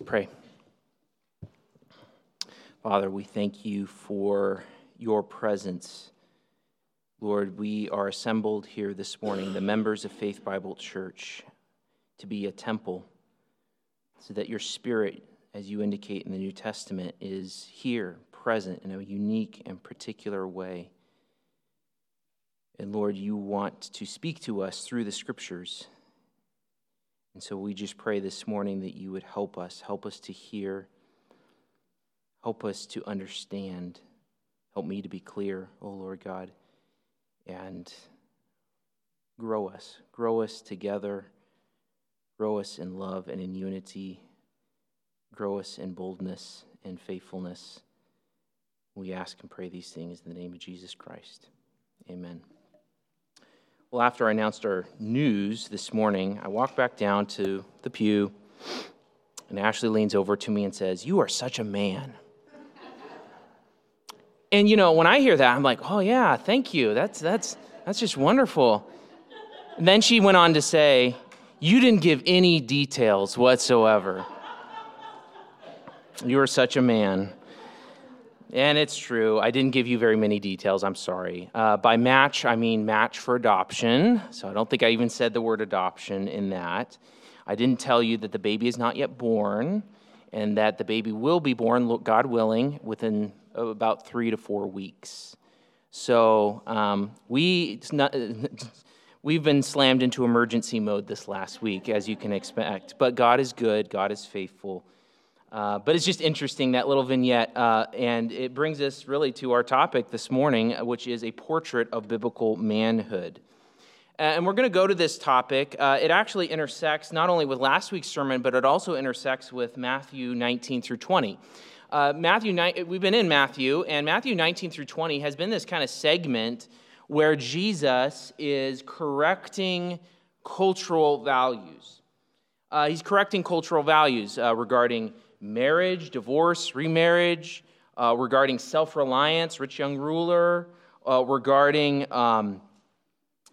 Let's pray. Father, we thank you for your presence. Lord, we are assembled here this morning, the members of Faith Bible Church, to be a temple so that your spirit, as you indicate in the New Testament, is here, present in a unique and particular way. And Lord, you want to speak to us through the scriptures. And so we just pray this morning that you would help us, help us to hear, help us to understand, help me to be clear, oh Lord God, and grow us, grow us together, grow us in love and in unity, grow us in boldness and faithfulness. We ask and pray these things in the name of Jesus Christ. Amen. Well, after I announced our news this morning, I walked back down to the pew, and Ashley leans over to me and says, You are such a man. and you know, when I hear that, I'm like, Oh, yeah, thank you. That's, that's, that's just wonderful. And then she went on to say, You didn't give any details whatsoever. You are such a man. And it's true. I didn't give you very many details. I'm sorry. Uh, by match, I mean match for adoption. So I don't think I even said the word adoption in that. I didn't tell you that the baby is not yet born and that the baby will be born, God willing, within about three to four weeks. So um, we. Not, we've been slammed into emergency mode this last week, as you can expect. But God is good, God is faithful. Uh, but it's just interesting, that little vignette. Uh, and it brings us really to our topic this morning, uh, which is a portrait of biblical manhood. Uh, and we're going to go to this topic. Uh, it actually intersects not only with last week's sermon, but it also intersects with Matthew 19 through 20. Uh, Matthew, we've been in Matthew, and Matthew 19 through 20 has been this kind of segment where Jesus is correcting cultural values. he's correcting cultural values regarding marriage, divorce, remarriage, uh, regarding self reliance, rich young ruler, uh, regarding, um,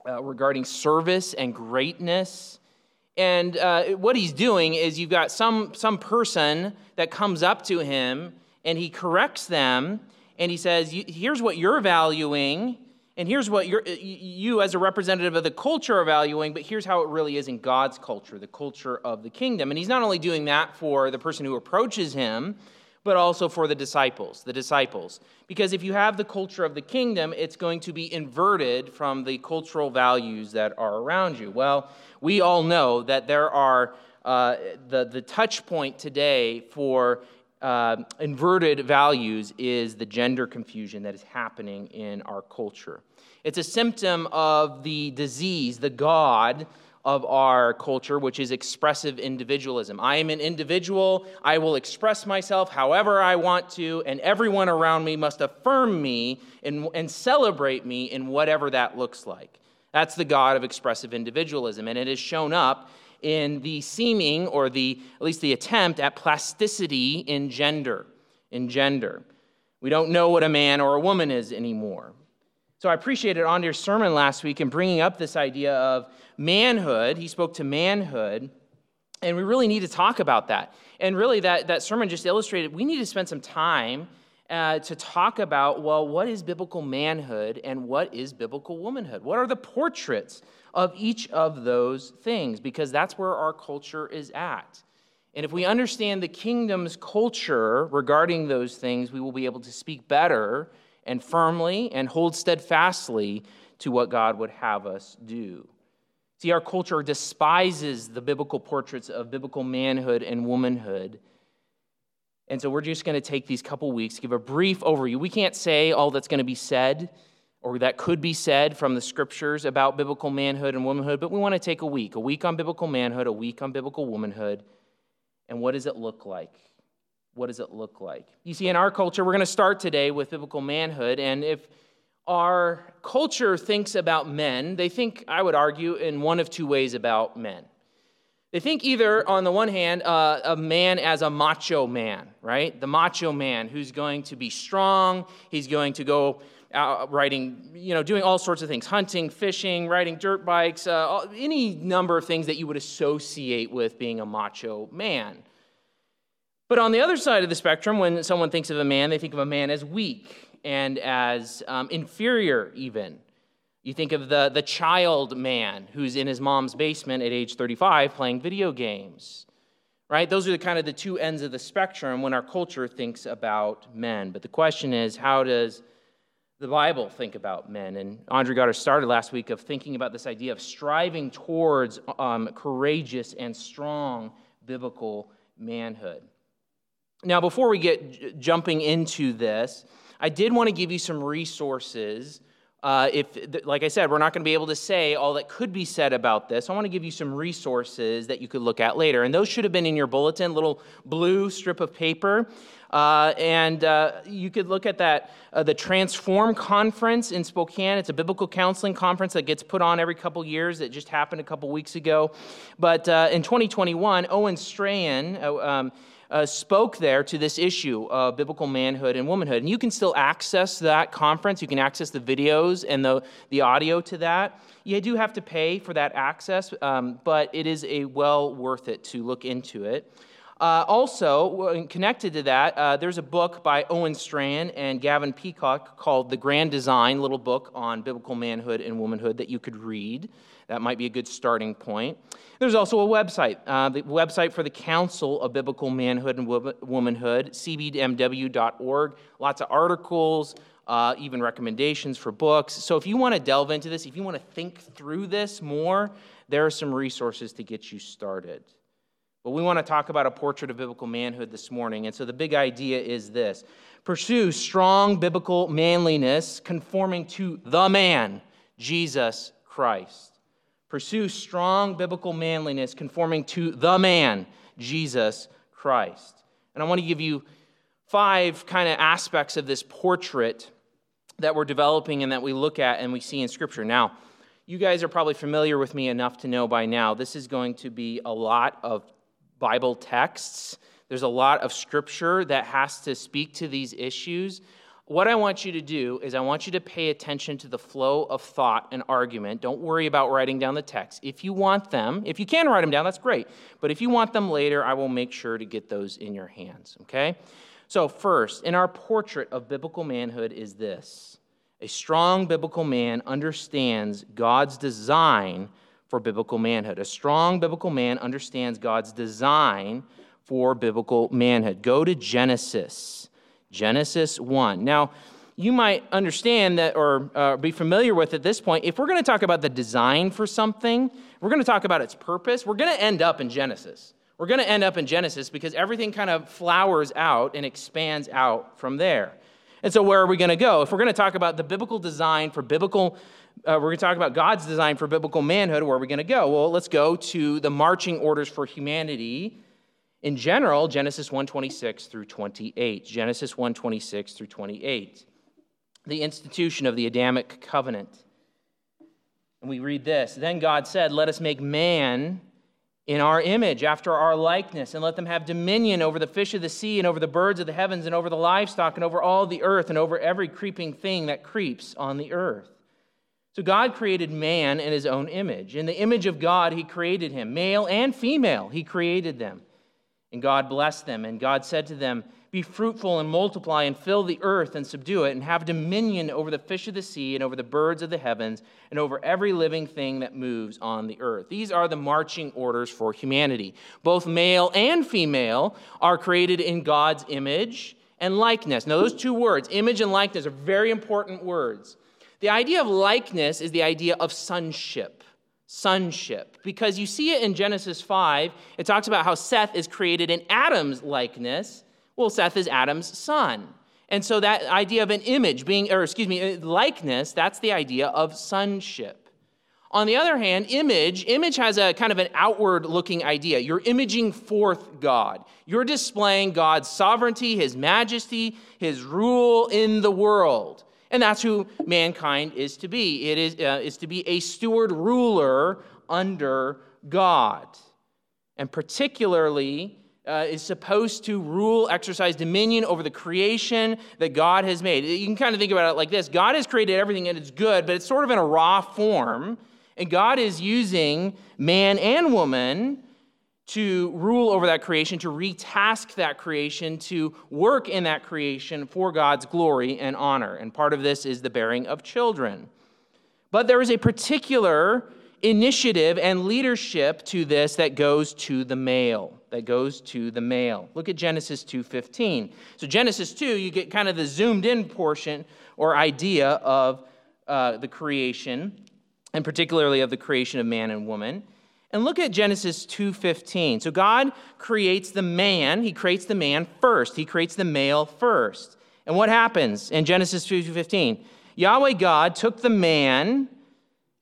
uh, regarding service and greatness. And uh, what he's doing is you've got some, some person that comes up to him and he corrects them and he says, Here's what you're valuing and here's what you, as a representative of the culture, are valuing, but here's how it really is in God's culture, the culture of the kingdom. And he's not only doing that for the person who approaches him, but also for the disciples, the disciples. Because if you have the culture of the kingdom, it's going to be inverted from the cultural values that are around you. Well, we all know that there are uh, the, the touch point today for uh, inverted values is the gender confusion that is happening in our culture. It's a symptom of the disease, the God of our culture, which is expressive individualism. I am an individual. I will express myself however I want to, and everyone around me must affirm me and, and celebrate me in whatever that looks like. That's the God of expressive individualism, and it has shown up in the seeming or the at least the attempt at plasticity in gender in gender. We don't know what a man or a woman is anymore. So i appreciated Andre's sermon last week in bringing up this idea of manhood he spoke to manhood and we really need to talk about that. And really that, that sermon just illustrated we need to spend some time uh, to talk about well what is biblical manhood and what is biblical womanhood? What are the portraits of each of those things because that's where our culture is at. And if we understand the kingdom's culture regarding those things, we will be able to speak better and firmly and hold steadfastly to what God would have us do. See, our culture despises the biblical portraits of biblical manhood and womanhood. And so we're just going to take these couple weeks, to give a brief overview. We can't say all that's going to be said or that could be said from the scriptures about biblical manhood and womanhood, but we want to take a week a week on biblical manhood, a week on biblical womanhood. And what does it look like? What does it look like? You see, in our culture, we're going to start today with biblical manhood. And if our culture thinks about men, they think, I would argue, in one of two ways about men. They think either, on the one hand, uh, a man as a macho man, right? The macho man who's going to be strong, he's going to go out riding, you know, doing all sorts of things hunting, fishing, riding dirt bikes, uh, any number of things that you would associate with being a macho man. But on the other side of the spectrum, when someone thinks of a man, they think of a man as weak and as um, inferior, even. You think of the, the child man who's in his mom's basement at age 35 playing video games, right? Those are the kind of the two ends of the spectrum when our culture thinks about men. But the question is, how does the Bible think about men? And Andre got us started last week of thinking about this idea of striving towards um, courageous and strong biblical manhood. Now, before we get j- jumping into this, I did want to give you some resources uh, if, like I said, we're not going to be able to say all that could be said about this. I want to give you some resources that you could look at later. And those should have been in your bulletin, little blue strip of paper. Uh, and uh, you could look at that, uh, the Transform Conference in Spokane. It's a biblical counseling conference that gets put on every couple years. It just happened a couple weeks ago. But uh, in 2021, Owen Strachan, uh, um, uh, spoke there to this issue of biblical manhood and womanhood. And you can still access that conference. You can access the videos and the, the audio to that. You do have to pay for that access, um, but it is a well worth it to look into it. Uh, also, connected to that, uh, there's a book by Owen Strachan and Gavin Peacock called The Grand Design, little book on biblical manhood and womanhood that you could read. That might be a good starting point. There's also a website, uh, the website for the Council of Biblical Manhood and Womanhood, cbmw.org. Lots of articles, uh, even recommendations for books. So if you want to delve into this, if you want to think through this more, there are some resources to get you started. But we want to talk about a portrait of biblical manhood this morning. And so the big idea is this pursue strong biblical manliness conforming to the man, Jesus Christ. Pursue strong biblical manliness conforming to the man, Jesus Christ. And I want to give you five kind of aspects of this portrait that we're developing and that we look at and we see in Scripture. Now, you guys are probably familiar with me enough to know by now this is going to be a lot of Bible texts. There's a lot of Scripture that has to speak to these issues what I want you to do is I want you to pay attention to the flow of thought and argument. Don't worry about writing down the text. If you want them, if you can write them down, that's great. But if you want them later, I will make sure to get those in your hands, okay? So, first, in our portrait of biblical manhood is this a strong biblical man understands God's design for biblical manhood. A strong biblical man understands God's design for biblical manhood. Go to Genesis. Genesis 1. Now, you might understand that or uh, be familiar with at this point, if we're going to talk about the design for something, we're going to talk about its purpose, we're going to end up in Genesis. We're going to end up in Genesis because everything kind of flowers out and expands out from there. And so, where are we going to go? If we're going to talk about the biblical design for biblical, uh, we're going to talk about God's design for biblical manhood, where are we going to go? Well, let's go to the marching orders for humanity in general, Genesis 1:26 through 28. Genesis 1:26 through 28. The institution of the Adamic covenant. And we read this, then God said, "Let us make man in our image, after our likeness, and let them have dominion over the fish of the sea, and over the birds of the heavens, and over the livestock, and over all the earth, and over every creeping thing that creeps on the earth. So God created man in his own image. In the image of God, he created him. Male and female, he created them. And God blessed them. And God said to them, Be fruitful and multiply and fill the earth and subdue it, and have dominion over the fish of the sea and over the birds of the heavens and over every living thing that moves on the earth. These are the marching orders for humanity. Both male and female are created in God's image and likeness. Now, those two words, image and likeness, are very important words. The idea of likeness is the idea of sonship sonship. Because you see it in Genesis 5, it talks about how Seth is created in Adam's likeness. Well, Seth is Adam's son. And so that idea of an image being, or excuse me, uh, likeness, that's the idea of sonship. On the other hand, image, image has a kind of an outward looking idea. You're imaging forth God. You're displaying God's sovereignty, his majesty, his rule in the world. And that's who mankind is to be. It is, uh, is to be a steward ruler under God. And particularly, uh, is supposed to rule, exercise dominion over the creation that God has made. You can kind of think about it like this God has created everything and it's good, but it's sort of in a raw form. And God is using man and woman to rule over that creation, to retask that creation, to work in that creation for God's glory and honor. And part of this is the bearing of children. But there is a particular initiative and leadership to this that goes to the male that goes to the male look at genesis 2.15 so genesis 2 you get kind of the zoomed in portion or idea of uh, the creation and particularly of the creation of man and woman and look at genesis 2.15 so god creates the man he creates the man first he creates the male first and what happens in genesis 2.15 yahweh god took the man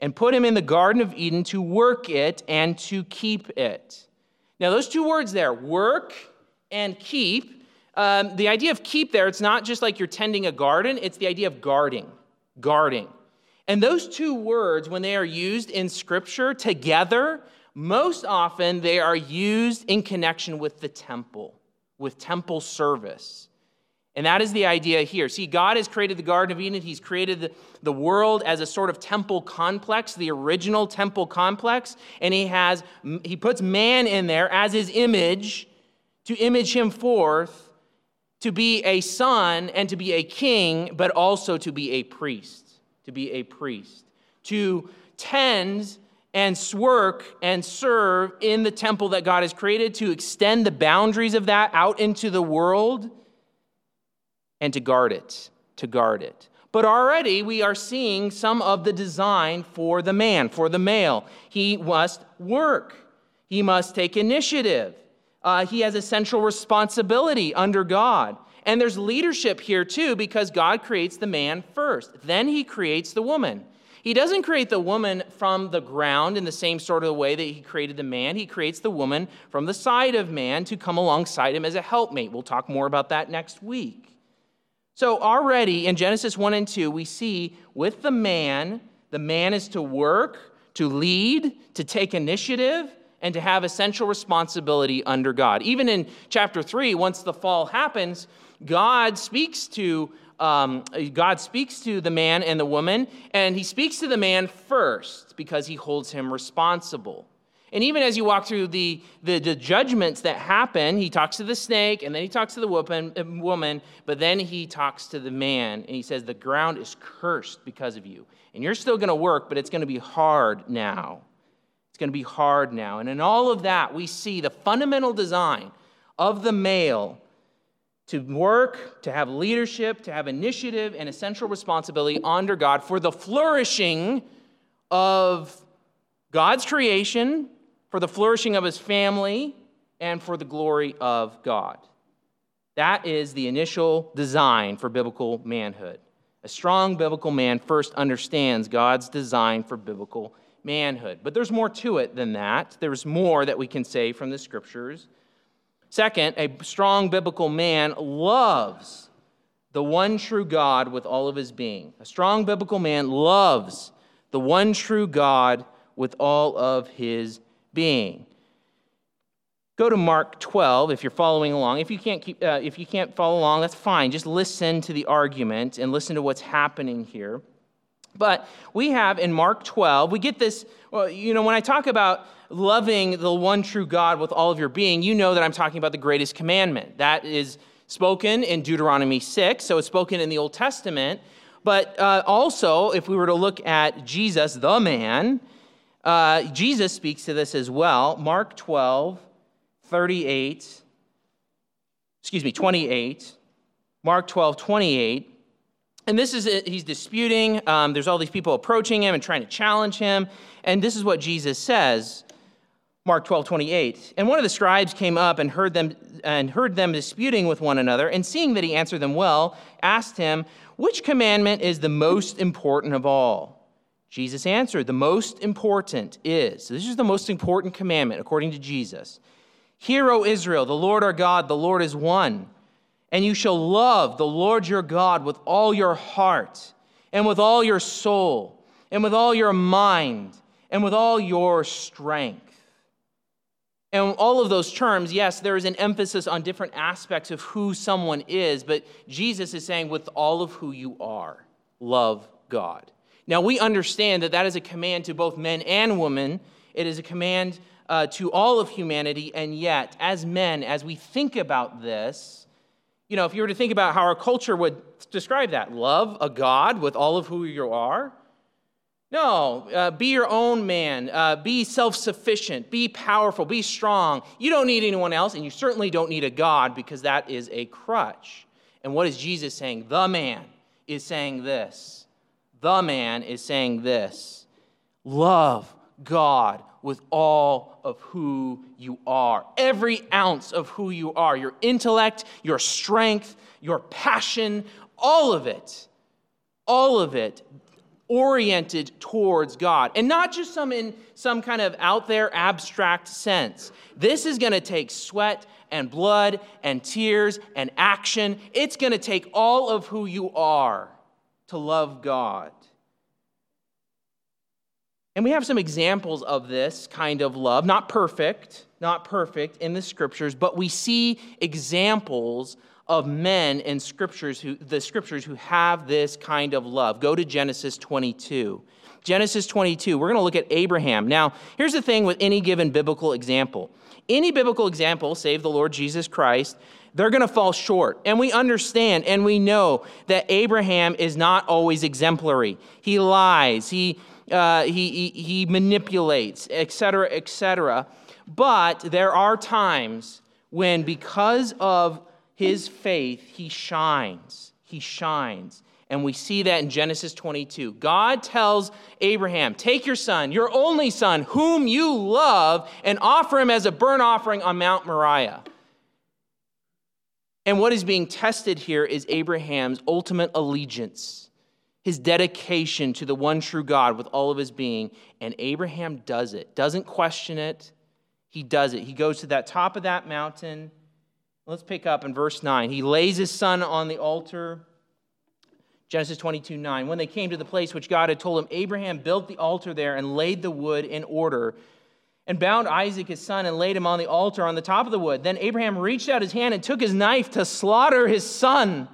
and put him in the Garden of Eden to work it and to keep it. Now, those two words there, work and keep, um, the idea of keep there, it's not just like you're tending a garden, it's the idea of guarding, guarding. And those two words, when they are used in Scripture together, most often they are used in connection with the temple, with temple service. And that is the idea here. See, God has created the Garden of Eden. He's created the, the world as a sort of temple complex, the original temple complex. And he has, he puts man in there as his image to image him forth, to be a son and to be a king, but also to be a priest. To be a priest. To tend and work and serve in the temple that God has created, to extend the boundaries of that out into the world and to guard it, to guard it. But already we are seeing some of the design for the man, for the male. He must work, he must take initiative. Uh, he has a central responsibility under God. And there's leadership here too, because God creates the man first. Then he creates the woman. He doesn't create the woman from the ground in the same sort of way that he created the man. He creates the woman from the side of man to come alongside him as a helpmate. We'll talk more about that next week. So, already in Genesis 1 and 2, we see with the man, the man is to work, to lead, to take initiative, and to have essential responsibility under God. Even in chapter 3, once the fall happens, God speaks to um, God speaks to the man and the woman, and he speaks to the man first because he holds him responsible. And even as you walk through the, the, the, judgments that happen, he talks to the snake and then he talks to the woman, but then he talks to the man and he says, The ground is cursed because of you. And you're still going to work, but it's going to be hard now. It's going to be hard now. And in all of that, we see the fundamental design of the male to work, to have leadership, to have initiative and essential responsibility under God for the flourishing of God's creation for the flourishing of his family, and for the glory of God. That is the initial design for biblical manhood. A strong biblical man first understands God's design for biblical manhood. But there's more to it than that. There's more that we can say from the scriptures. Second, a strong biblical man loves the one true God with all of his being. A strong biblical man loves the one true God with all of his being. Go to Mark 12 if you're following along. If you can't keep, uh, if you can't follow along, that's fine. Just listen to the argument and listen to what's happening here. But we have in Mark 12, we get this, well, you know, when I talk about loving the one true God with all of your being, you know that I'm talking about the greatest commandment. That is spoken in Deuteronomy 6, so it's spoken in the Old Testament. But uh, also, if we were to look at Jesus, the man, uh, Jesus speaks to this as well. Mark 12, 38, excuse me, 28. Mark 12, 28. And this is, it. he's disputing. Um, there's all these people approaching him and trying to challenge him. And this is what Jesus says. Mark 12, 28. And one of the scribes came up and heard them and heard them disputing with one another, and seeing that he answered them well, asked him, Which commandment is the most important of all? Jesus answered, The most important is, So this is the most important commandment according to Jesus. Hear, O Israel, the Lord our God, the Lord is one. And you shall love the Lord your God with all your heart, and with all your soul, and with all your mind, and with all your strength. And all of those terms, yes, there is an emphasis on different aspects of who someone is, but Jesus is saying, with all of who you are, love God. Now, we understand that that is a command to both men and women. It is a command uh, to all of humanity. And yet, as men, as we think about this, you know, if you were to think about how our culture would describe that, love a God with all of who you are. No, uh, be your own man. Uh, be self sufficient. Be powerful. Be strong. You don't need anyone else, and you certainly don't need a God because that is a crutch. And what is Jesus saying? The man is saying this. The man is saying this Love God with all of who you are. Every ounce of who you are your intellect, your strength, your passion, all of it. All of it oriented towards God. And not just some in some kind of out there abstract sense. This is going to take sweat and blood and tears and action. It's going to take all of who you are to love God. And we have some examples of this kind of love, not perfect, not perfect in the scriptures, but we see examples of men in scriptures who the scriptures who have this kind of love. Go to Genesis 22. Genesis 22. We're going to look at Abraham. Now, here's the thing with any given biblical example. Any biblical example, save the Lord Jesus Christ, they're going to fall short. And we understand and we know that Abraham is not always exemplary. He lies, he uh, he, he, he manipulates, etc., etc. But there are times when, because of his faith, he shines. He shines. And we see that in Genesis 22. God tells Abraham, Take your son, your only son, whom you love, and offer him as a burnt offering on Mount Moriah. And what is being tested here is Abraham's ultimate allegiance his dedication to the one true God with all of his being. And Abraham does it, doesn't question it. He does it. He goes to that top of that mountain. Let's pick up in verse 9. He lays his son on the altar. Genesis 22 9. When they came to the place which God had told him, Abraham built the altar there and laid the wood in order and bound Isaac his son and laid him on the altar on the top of the wood. Then Abraham reached out his hand and took his knife to slaughter his son.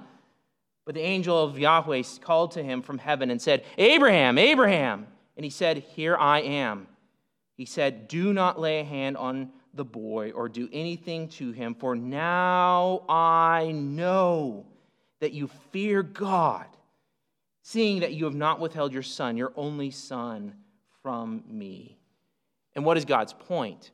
But the angel of Yahweh called to him from heaven and said, Abraham, Abraham. And he said, Here I am. He said, Do not lay a hand on the boy or do anything to him, for now I know that you fear God, seeing that you have not withheld your son, your only son, from me. And what is God's point?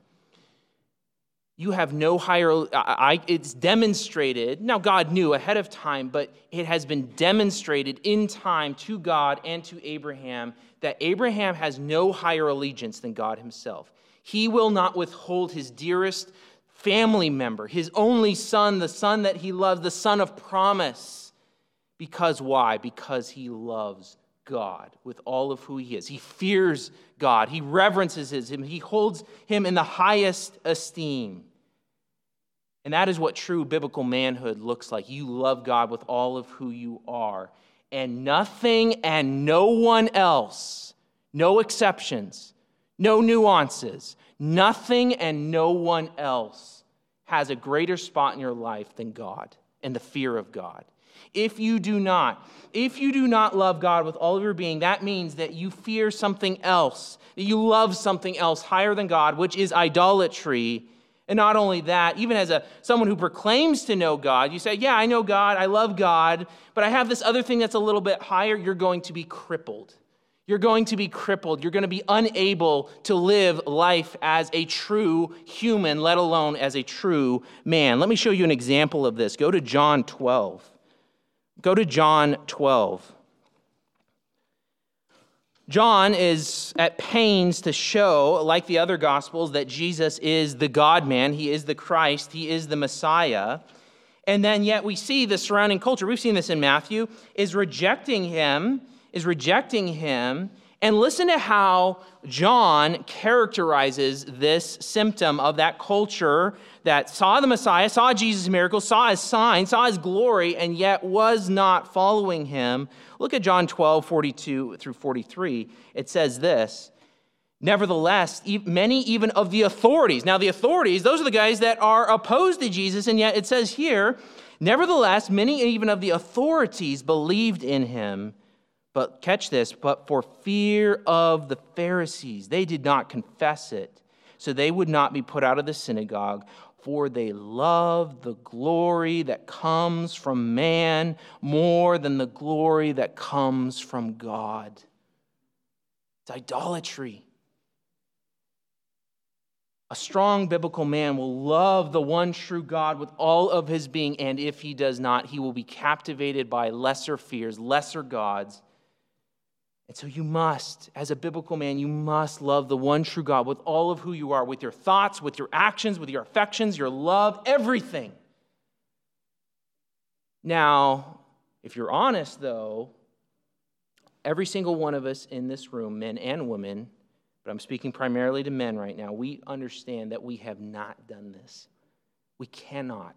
You have no higher I, it's demonstrated now god knew ahead of time but it has been demonstrated in time to god and to abraham that abraham has no higher allegiance than god himself. He will not withhold his dearest family member his only son the son that he loves the son of promise. Because why? Because he loves god with all of who he is. He fears god. He reverences him. He holds him in the highest esteem and that is what true biblical manhood looks like. You love God with all of who you are, and nothing and no one else, no exceptions, no nuances, nothing and no one else has a greater spot in your life than God and the fear of God. If you do not, if you do not love God with all of your being, that means that you fear something else, that you love something else higher than God, which is idolatry and not only that, even as a someone who proclaims to know God, you say, "Yeah, I know God, I love God, but I have this other thing that's a little bit higher." You're going to be crippled. You're going to be crippled. You're going to be unable to live life as a true human, let alone as a true man. Let me show you an example of this. Go to John 12. Go to John 12. John is at pains to show, like the other Gospels, that Jesus is the God man, he is the Christ, he is the Messiah. And then yet we see the surrounding culture, we've seen this in Matthew, is rejecting him, is rejecting him. And listen to how John characterizes this symptom of that culture that saw the Messiah, saw Jesus' miracles, saw his sign, saw his glory, and yet was not following him. Look at John 12, 42 through 43. It says this Nevertheless, many even of the authorities, now the authorities, those are the guys that are opposed to Jesus, and yet it says here, Nevertheless, many even of the authorities believed in him. But catch this, but for fear of the Pharisees, they did not confess it so they would not be put out of the synagogue. For they love the glory that comes from man more than the glory that comes from God. It's idolatry. A strong biblical man will love the one true God with all of his being, and if he does not, he will be captivated by lesser fears, lesser gods. And so you must, as a biblical man, you must love the one true God with all of who you are, with your thoughts, with your actions, with your affections, your love, everything. Now, if you're honest, though, every single one of us in this room, men and women, but I'm speaking primarily to men right now, we understand that we have not done this. We cannot.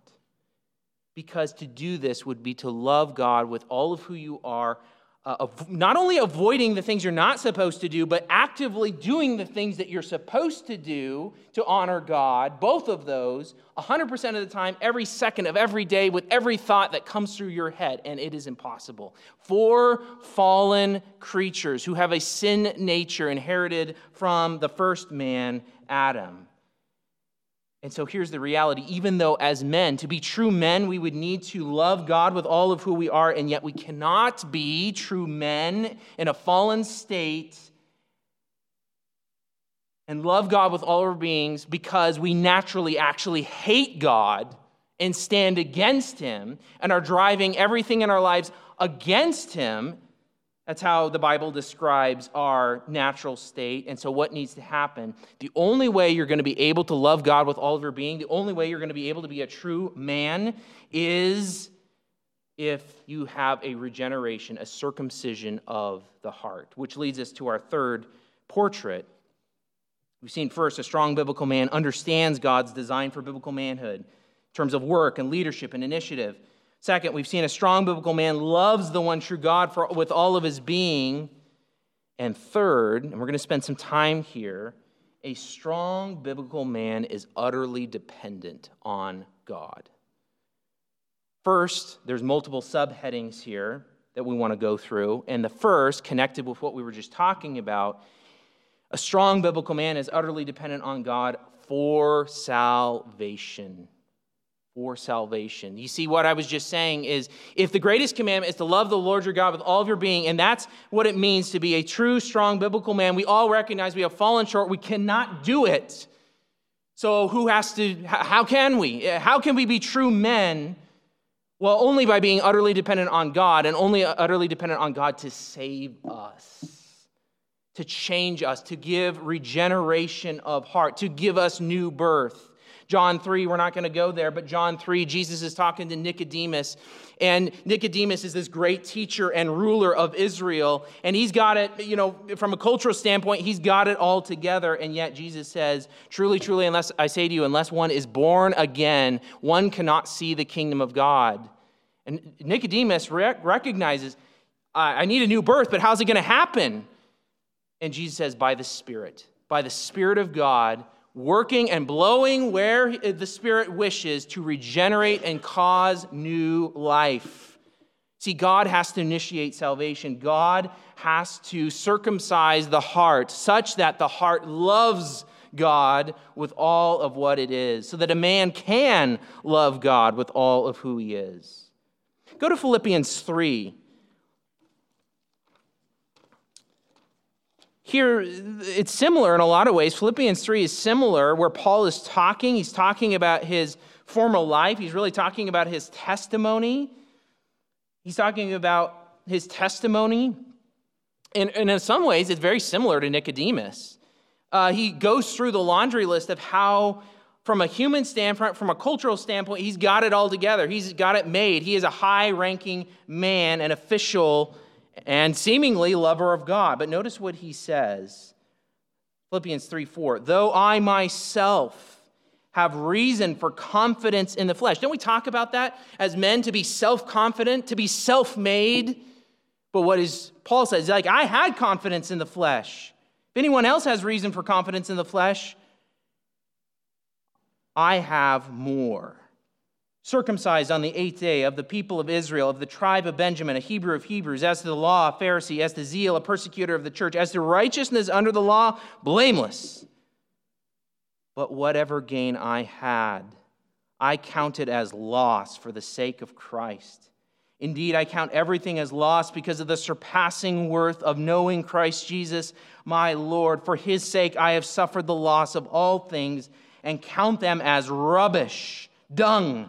Because to do this would be to love God with all of who you are uh, not only avoiding the things you're not supposed to do, but actively doing the things that you're supposed to do to honor God, both of those, 100% of the time, every second of every day, with every thought that comes through your head, and it is impossible. For fallen creatures who have a sin nature inherited from the first man, Adam. And so here's the reality. Even though, as men, to be true men, we would need to love God with all of who we are, and yet we cannot be true men in a fallen state and love God with all our beings because we naturally actually hate God and stand against Him and are driving everything in our lives against Him that's how the Bible describes our natural state. And so, what needs to happen? The only way you're going to be able to love God with all of your being, the only way you're going to be able to be a true man is if you have a regeneration, a circumcision of the heart, which leads us to our third portrait. We've seen first a strong biblical man understands God's design for biblical manhood in terms of work and leadership and initiative. Second, we've seen a strong biblical man loves the one true God for, with all of his being. And third, and we're going to spend some time here, a strong biblical man is utterly dependent on God. First, there's multiple subheadings here that we want to go through. And the first, connected with what we were just talking about, a strong biblical man is utterly dependent on God for salvation for salvation. You see, what I was just saying is if the greatest commandment is to love the Lord your God with all of your being, and that's what it means to be a true, strong biblical man, we all recognize we have fallen short. We cannot do it. So, who has to, how can we? How can we be true men? Well, only by being utterly dependent on God and only uh, utterly dependent on God to save us, to change us, to give regeneration of heart, to give us new birth. John 3, we're not going to go there, but John 3, Jesus is talking to Nicodemus. And Nicodemus is this great teacher and ruler of Israel. And he's got it, you know, from a cultural standpoint, he's got it all together. And yet Jesus says, Truly, truly, unless I say to you, unless one is born again, one cannot see the kingdom of God. And Nicodemus recognizes, I need a new birth, but how's it going to happen? And Jesus says, By the Spirit. By the Spirit of God working and blowing where the Spirit wishes to regenerate and cause new life. See, God has to initiate salvation. God has to circumcise the heart such that the heart loves God with all of what it is, so that a man can love God with all of who he is. Go to Philippians 3. Here, it's similar in a lot of ways. Philippians 3 is similar, where Paul is talking. He's talking about his former life, he's really talking about his testimony. He's talking about his testimony. And, and in some ways, it's very similar to Nicodemus. Uh, he goes through the laundry list of how, from a human standpoint, from a cultural standpoint, he's got it all together. He's got it made. He is a high ranking man, an official and seemingly lover of God. But notice what he says Philippians 3 4. Though I myself have reason for confidence in the flesh. Don't we talk about that as men to be self confident, to be self made? But what is Paul says, like, I had confidence in the flesh. If anyone else has reason for confidence in the flesh, I have more circumcised on the eighth day of the people of Israel, of the tribe of Benjamin, a Hebrew of Hebrews, as to the law, a Pharisee, as to zeal, a persecutor of the church, as to righteousness under the law, blameless. But whatever gain I had, I counted as loss for the sake of Christ. Indeed, I count everything as loss because of the surpassing worth of knowing Christ Jesus, my Lord. For his sake, I have suffered the loss of all things and count them as rubbish, dung,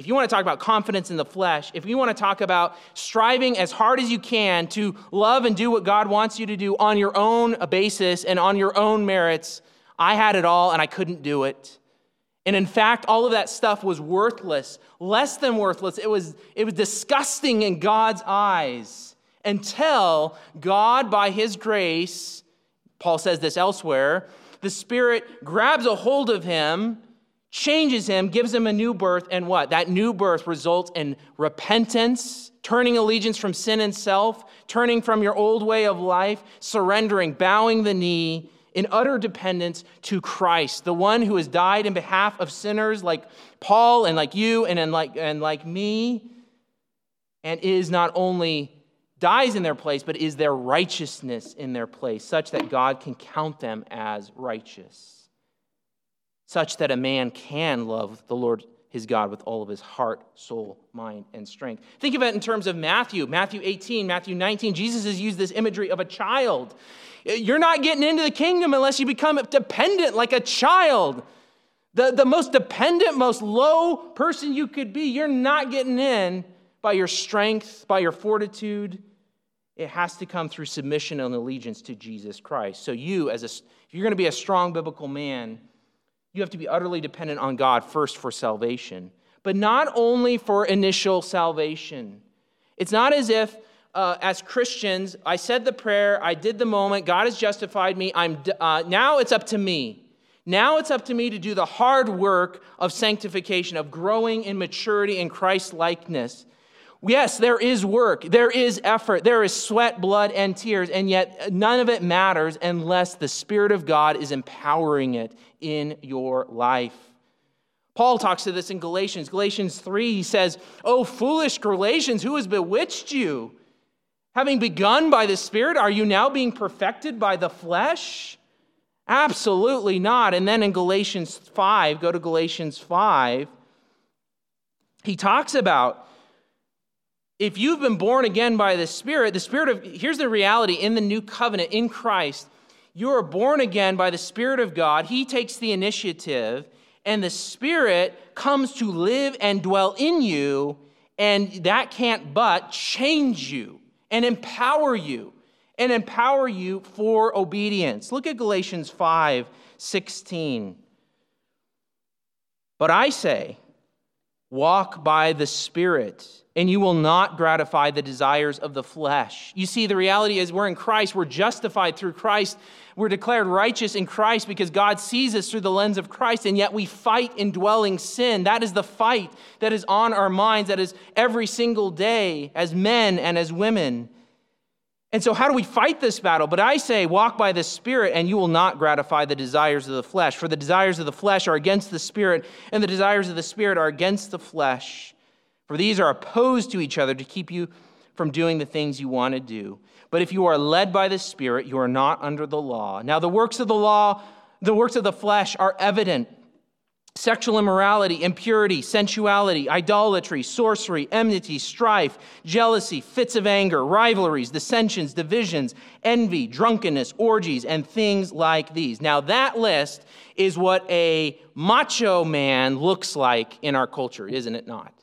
if you want to talk about confidence in the flesh, if you want to talk about striving as hard as you can to love and do what God wants you to do on your own basis and on your own merits, I had it all and I couldn't do it. And in fact, all of that stuff was worthless, less than worthless. It was, it was disgusting in God's eyes until God, by His grace, Paul says this elsewhere, the Spirit grabs a hold of him changes him, gives him a new birth, and what? That new birth results in repentance, turning allegiance from sin and self, turning from your old way of life, surrendering, bowing the knee in utter dependence to Christ, the one who has died in behalf of sinners like Paul and like you and, and, like, and like me, and is not only dies in their place, but is their righteousness in their place, such that God can count them as righteous such that a man can love the Lord his God with all of his heart, soul, mind, and strength. Think of it in terms of Matthew, Matthew 18, Matthew 19. Jesus has used this imagery of a child. You're not getting into the kingdom unless you become dependent like a child. The, the most dependent, most low person you could be, you're not getting in by your strength, by your fortitude. It has to come through submission and allegiance to Jesus Christ. So, you, as a, if you're going to be a strong biblical man, you have to be utterly dependent on God first for salvation, but not only for initial salvation. It's not as if, uh, as Christians, I said the prayer, I did the moment, God has justified me. I'm uh, now it's up to me. Now it's up to me to do the hard work of sanctification, of growing in maturity in Christ likeness. Yes, there is work, there is effort, there is sweat, blood, and tears, and yet none of it matters unless the Spirit of God is empowering it in your life. Paul talks to this in Galatians. Galatians 3, he says, Oh, foolish Galatians, who has bewitched you? Having begun by the Spirit, are you now being perfected by the flesh? Absolutely not. And then in Galatians 5, go to Galatians 5, he talks about if you've been born again by the Spirit, the Spirit of, here's the reality in the new covenant in Christ, you are born again by the Spirit of God. He takes the initiative, and the Spirit comes to live and dwell in you, and that can't but change you and empower you and empower you for obedience. Look at Galatians 5 16. But I say, walk by the Spirit and you will not gratify the desires of the flesh. You see, the reality is we're in Christ, we're justified through Christ, we're declared righteous in Christ because God sees us through the lens of Christ, and yet we fight indwelling sin. That is the fight that is on our minds, that is every single day as men and as women. And so, how do we fight this battle? But I say, walk by the Spirit, and you will not gratify the desires of the flesh. For the desires of the flesh are against the Spirit, and the desires of the Spirit are against the flesh. For these are opposed to each other to keep you from doing the things you want to do. But if you are led by the Spirit, you are not under the law. Now, the works of the law, the works of the flesh are evident sexual immorality, impurity, sensuality, idolatry, sorcery, enmity, strife, jealousy, fits of anger, rivalries, dissensions, divisions, envy, drunkenness, orgies, and things like these. Now, that list is what a macho man looks like in our culture, isn't it not?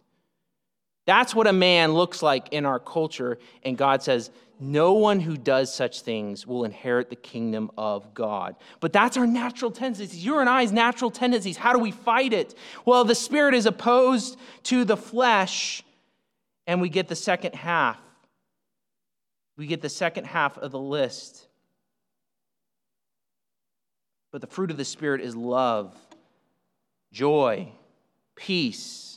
That's what a man looks like in our culture. And God says, no one who does such things will inherit the kingdom of God. But that's our natural tendencies. Your and I's natural tendencies. How do we fight it? Well, the spirit is opposed to the flesh, and we get the second half. We get the second half of the list. But the fruit of the spirit is love, joy, peace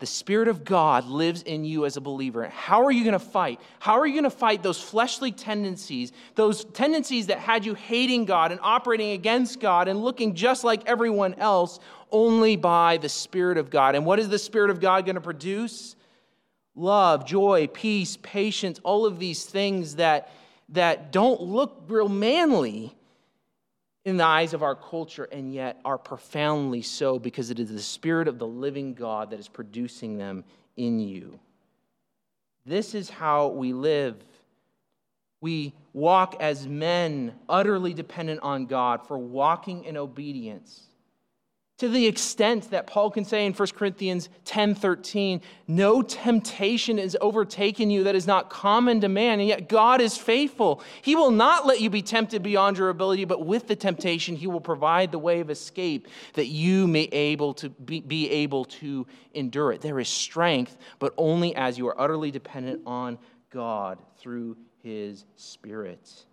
The Spirit of God lives in you as a believer. How are you going to fight? How are you going to fight those fleshly tendencies, those tendencies that had you hating God and operating against God and looking just like everyone else, only by the Spirit of God? And what is the Spirit of God going to produce? Love, joy, peace, patience, all of these things that, that don't look real manly in the eyes of our culture and yet are profoundly so because it is the Spirit of the living God that is producing them in you. This is how we live. We walk as men utterly dependent on God for walking in obedience to the extent that Paul can say in 1 Corinthians 10 13, no temptation is overtaken you that is not common to man, and yet God is faithful. He will not let you be tempted beyond your ability, but with the temptation, He will provide the way of escape that you may able to be, be able to endure it. There is strength, but only as you are utterly dependent on God through His Spirit.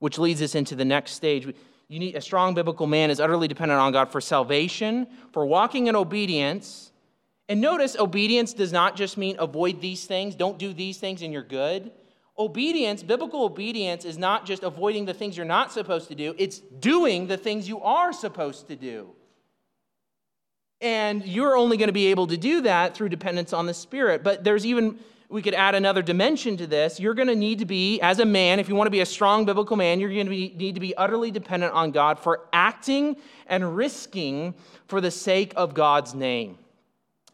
Which leads us into the next stage you need a strong biblical man is utterly dependent on God for salvation, for walking in obedience. And notice, obedience does not just mean avoid these things, don't do these things, and you're good. Obedience, biblical obedience, is not just avoiding the things you're not supposed to do, it's doing the things you are supposed to do. And you're only going to be able to do that through dependence on the Spirit. But there's even we could add another dimension to this. You're going to need to be, as a man, if you want to be a strong biblical man, you're going to be, need to be utterly dependent on God for acting and risking for the sake of God's name.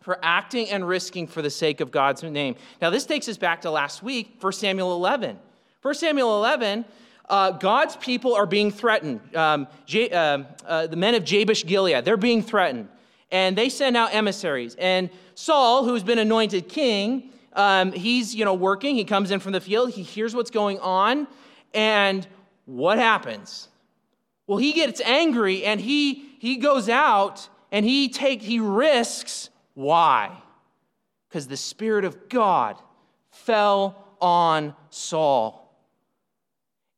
For acting and risking for the sake of God's name. Now, this takes us back to last week, 1 Samuel 11. 1 Samuel 11, uh, God's people are being threatened. Um, J- uh, uh, the men of Jabesh Gilead, they're being threatened. And they send out emissaries. And Saul, who's been anointed king, um, he's, you know, working. He comes in from the field. He hears what's going on. And what happens? Well, he gets angry and he, he goes out and he take, he risks. Why? Because the Spirit of God fell on Saul.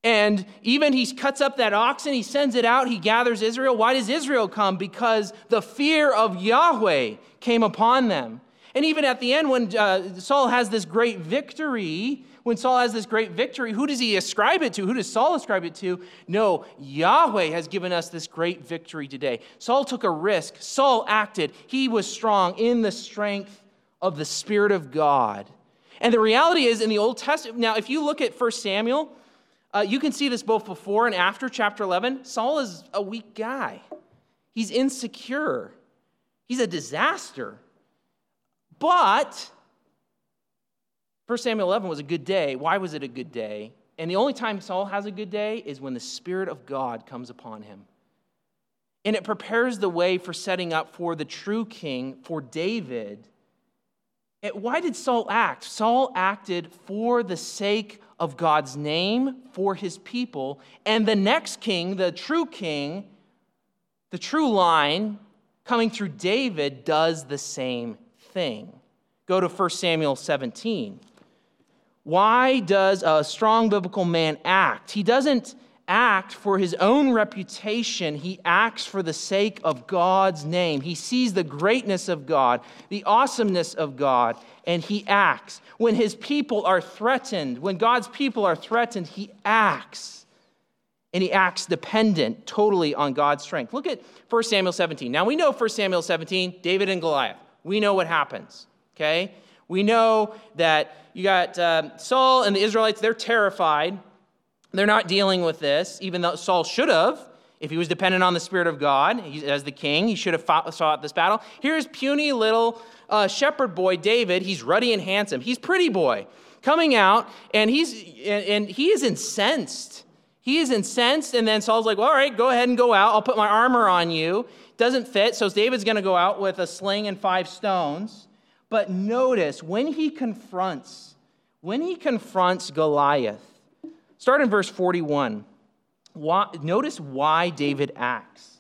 And even he cuts up that oxen, he sends it out, he gathers Israel. Why does Israel come? Because the fear of Yahweh came upon them. And even at the end, when uh, Saul has this great victory, when Saul has this great victory, who does he ascribe it to? Who does Saul ascribe it to? No, Yahweh has given us this great victory today. Saul took a risk, Saul acted, he was strong in the strength of the Spirit of God. And the reality is, in the Old Testament, now, if you look at 1 Samuel, uh, you can see this both before and after chapter 11. Saul is a weak guy, he's insecure, he's a disaster. But 1 Samuel 11 was a good day. Why was it a good day? And the only time Saul has a good day is when the Spirit of God comes upon him. And it prepares the way for setting up for the true king, for David. Why did Saul act? Saul acted for the sake of God's name, for his people. And the next king, the true king, the true line coming through David, does the same thing. Go to 1 Samuel 17. Why does a strong biblical man act? He doesn't act for his own reputation, he acts for the sake of God's name. He sees the greatness of God, the awesomeness of God, and he acts. When his people are threatened, when God's people are threatened, he acts. And he acts dependent totally on God's strength. Look at 1 Samuel 17. Now we know 1 Samuel 17, David and Goliath we know what happens, okay? We know that you got uh, Saul and the Israelites, they're terrified. They're not dealing with this, even though Saul should have. If he was dependent on the Spirit of God as the king, he should have fought, fought this battle. Here's puny little uh, shepherd boy David. He's ruddy and handsome. He's pretty boy coming out, and he's and, and he is incensed. He is incensed, and then Saul's like, well, "All right, go ahead and go out. I'll put my armor on you." Doesn't fit. So David's going to go out with a sling and five stones. But notice when he confronts, when he confronts Goliath, start in verse 41. why, notice why David acts.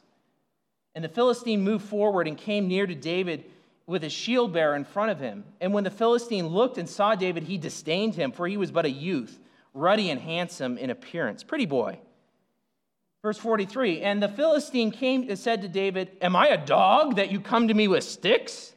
And the Philistine moved forward and came near to David with his shield bearer in front of him. And when the Philistine looked and saw David, he disdained him, for he was but a youth, ruddy and handsome in appearance. Pretty boy. Verse 43 And the Philistine came and said to David, Am I a dog that you come to me with sticks?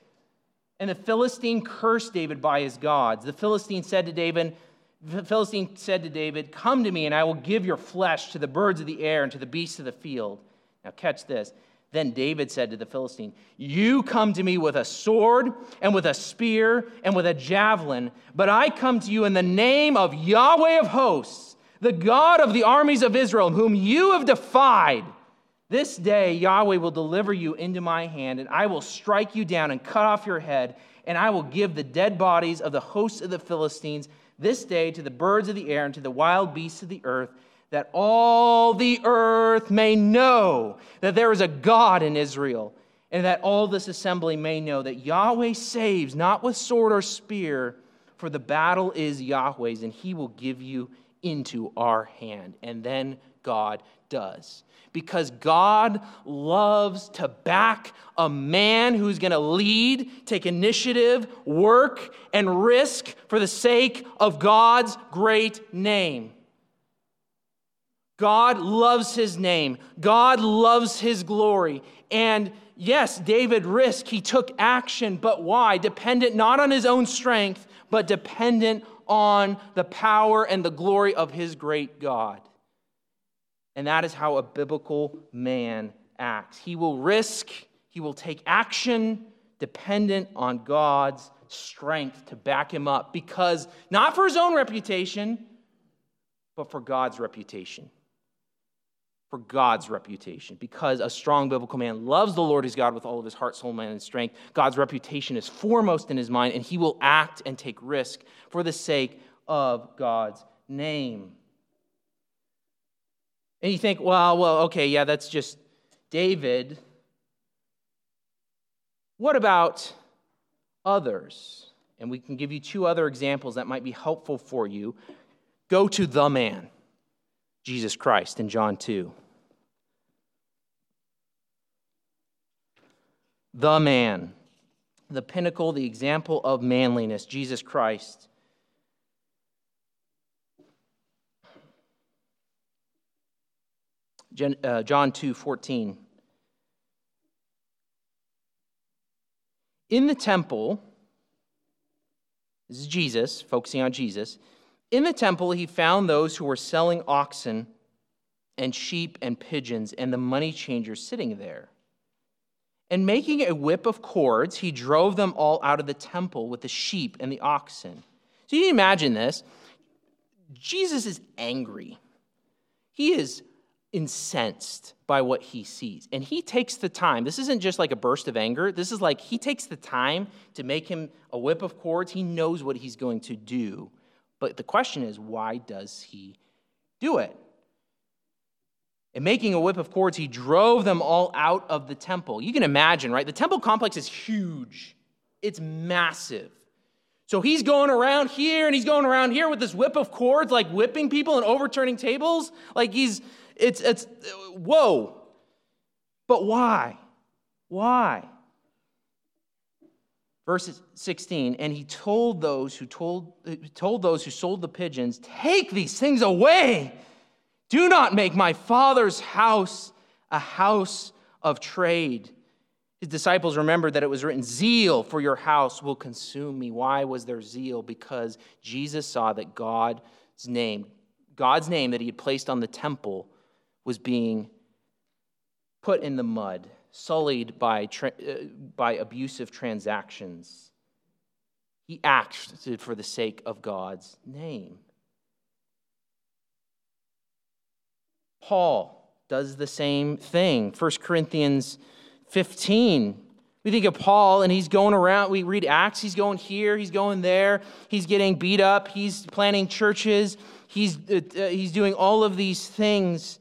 And the Philistine cursed David by his gods. The Philistine said to David, the Philistine said to David, Come to me, and I will give your flesh to the birds of the air and to the beasts of the field. Now, catch this. Then David said to the Philistine, You come to me with a sword and with a spear and with a javelin, but I come to you in the name of Yahweh of hosts, the God of the armies of Israel, whom you have defied. This day Yahweh will deliver you into my hand, and I will strike you down and cut off your head, and I will give the dead bodies of the hosts of the Philistines this day to the birds of the air and to the wild beasts of the earth that all the earth may know that there is a God in Israel, and that all this assembly may know that Yahweh saves, not with sword or spear, for the battle is Yahweh's, and he will give you into our hand. And then God does. Because God loves to back a man who's going to lead, take initiative, work, and risk for the sake of God's great name. God loves his name. God loves his glory. And yes, David risked, he took action, but why? Dependent not on his own strength, but dependent on the power and the glory of his great God. And that is how a biblical man acts. He will risk, he will take action dependent on God's strength to back him up because not for his own reputation, but for God's reputation for God's reputation. Because a strong biblical man loves the Lord his God with all of his heart, soul, mind, and strength, God's reputation is foremost in his mind, and he will act and take risk for the sake of God's name. And you think, well, well, okay, yeah, that's just David. What about others? And we can give you two other examples that might be helpful for you. Go to the man, Jesus Christ, in John 2. The man, the pinnacle, the example of manliness, Jesus Christ. Uh, John 2 14. In the temple, this is Jesus, focusing on Jesus. In the temple, he found those who were selling oxen and sheep and pigeons and the money changers sitting there. And making a whip of cords, he drove them all out of the temple with the sheep and the oxen. So you can imagine this. Jesus is angry. He is incensed by what he sees. And he takes the time. This isn't just like a burst of anger. This is like he takes the time to make him a whip of cords. He knows what he's going to do. But the question is, why does he do it? And making a whip of cords, he drove them all out of the temple. You can imagine, right? The temple complex is huge, it's massive. So he's going around here and he's going around here with this whip of cords, like whipping people and overturning tables. Like he's, it's, it's, whoa. But why? Why? Verse 16, and he told those who told, told those who sold the pigeons, take these things away. Do not make my father's house a house of trade. His disciples remembered that it was written, Zeal for your house will consume me. Why was there zeal? Because Jesus saw that God's name, God's name that he had placed on the temple, was being put in the mud, sullied by, uh, by abusive transactions. He acted for the sake of God's name. Paul does the same thing. 1 Corinthians 15. We think of Paul and he's going around. We read Acts, he's going here, he's going there, he's getting beat up, he's planning churches, he's, uh, uh he's doing all of these things.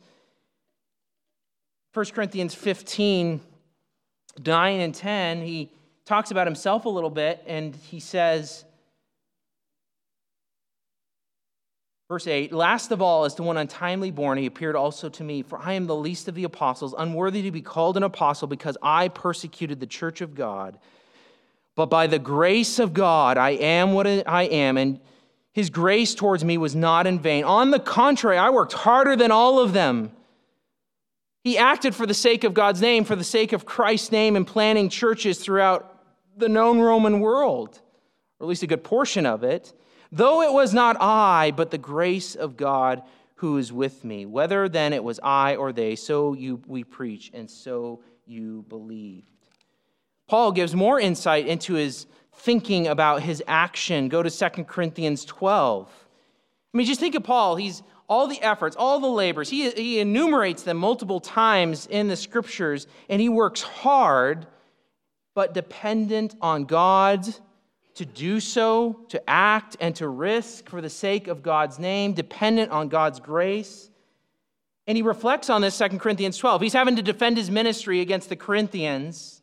1 Corinthians 15, 9 and 10, he talks about himself a little bit and he says, Verse 8 Last of all, as to one untimely born, he appeared also to me, for I am the least of the apostles, unworthy to be called an apostle because I persecuted the church of God. But by the grace of God, I am what I am, and his grace towards me was not in vain. On the contrary, I worked harder than all of them. He acted for the sake of God's name, for the sake of Christ's name, in planting churches throughout the known Roman world, or at least a good portion of it. Though it was not I, but the grace of God who is with me. Whether then it was I or they, so you, we preach, and so you believed. Paul gives more insight into his thinking about his action. Go to 2 Corinthians 12. I mean, just think of Paul. He's all the efforts, all the labors. He, he enumerates them multiple times in the scriptures, and he works hard, but dependent on God's to do so, to act, and to risk for the sake of God's name, dependent on God's grace. And he reflects on this 2 Corinthians 12. He's having to defend his ministry against the Corinthians.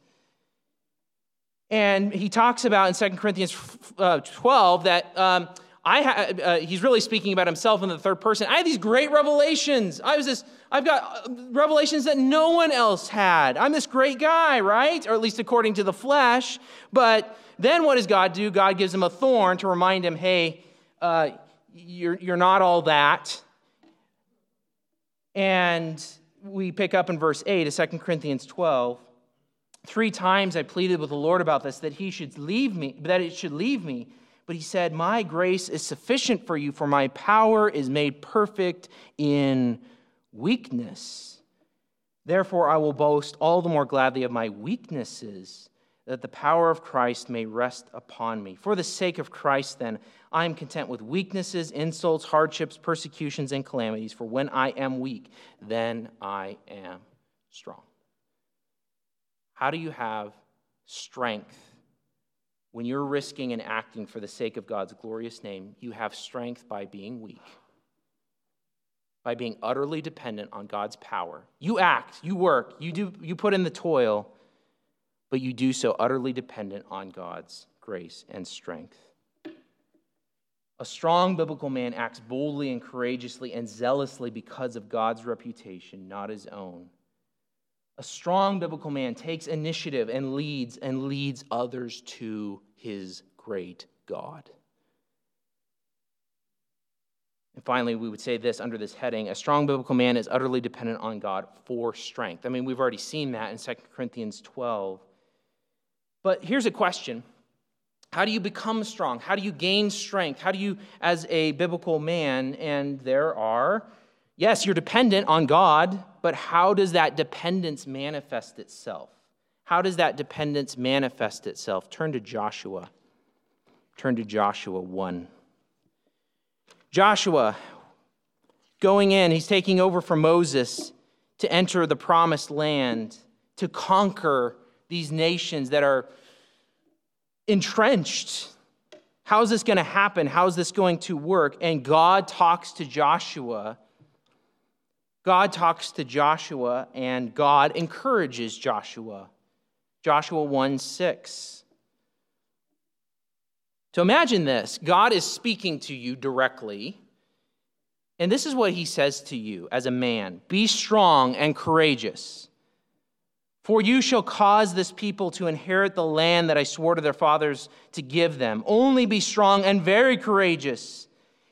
And he talks about in 2 Corinthians uh, 12 that um, I ha- uh, he's really speaking about himself in the third person. I had these great revelations. I was this, I've got uh, revelations that no one else had. I'm this great guy, right? Or at least according to the flesh. But then what does God do? God gives him a thorn to remind him, hey, uh, you're, you're not all that. And we pick up in verse 8 of 2 Corinthians 12. Three times I pleaded with the Lord about this, that he should leave me, that it should leave me. But he said, My grace is sufficient for you, for my power is made perfect in weakness. Therefore, I will boast all the more gladly of my weaknesses that the power of Christ may rest upon me. For the sake of Christ, then, I am content with weaknesses, insults, hardships, persecutions, and calamities. For when I am weak, then I am strong. How do you have strength when you're risking and acting for the sake of God's glorious name? You have strength by being weak, by being utterly dependent on God's power. You act, you work, you, do, you put in the toil but you do so utterly dependent on God's grace and strength. A strong biblical man acts boldly and courageously and zealously because of God's reputation, not his own. A strong biblical man takes initiative and leads and leads others to his great God. And finally, we would say this under this heading a strong biblical man is utterly dependent on God for strength. I mean, we've already seen that in 2 Corinthians 12. But here's a question How do you become strong? How do you gain strength? How do you, as a biblical man, and there are, yes, you're dependent on God, but how does that dependence manifest itself? How does that dependence manifest itself? Turn to Joshua. Turn to Joshua 1. Joshua, going in, he's taking over from Moses to enter the promised land, to conquer these nations that are entrenched. How is this going to happen? How is this going to work? And God talks to Joshua. God talks to Joshua, and God encourages Joshua. Joshua 1 6. So imagine this God is speaking to you directly. And this is what he says to you as a man Be strong and courageous. For you shall cause this people to inherit the land that I swore to their fathers to give them. Only be strong and very courageous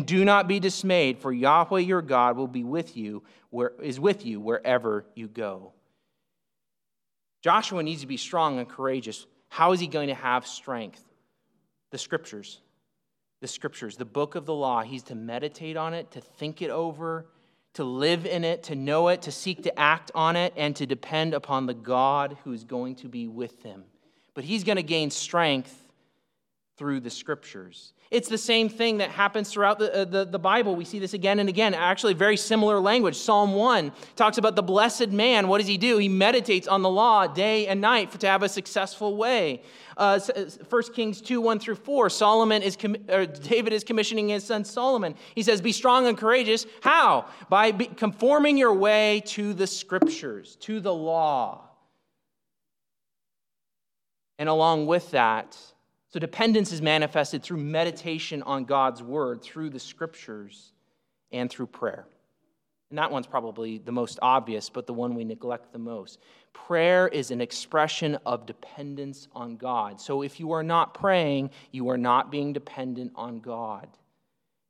and do not be dismayed, for Yahweh your God will be with you, where, is with you wherever you go. Joshua needs to be strong and courageous. How is he going to have strength? The scriptures. The scriptures, the book of the law. He's to meditate on it, to think it over, to live in it, to know it, to seek to act on it, and to depend upon the God who is going to be with him. But he's going to gain strength through the scriptures. It's the same thing that happens throughout the, uh, the, the, Bible. We see this again and again. Actually, very similar language. Psalm 1 talks about the blessed man. What does he do? He meditates on the law day and night for, to have a successful way. Uh, 1 uh, Kings 2 1 through 4, Solomon is, David is commissioning his son Solomon. He says, Be strong and courageous. How? By conforming your way to the scriptures, to the law. And along with that, so dependence is manifested through meditation on God's word, through the scriptures, and through prayer. And that one's probably the most obvious, but the one we neglect the most. Prayer is an expression of dependence on God. So if you are not praying, you are not being dependent on God.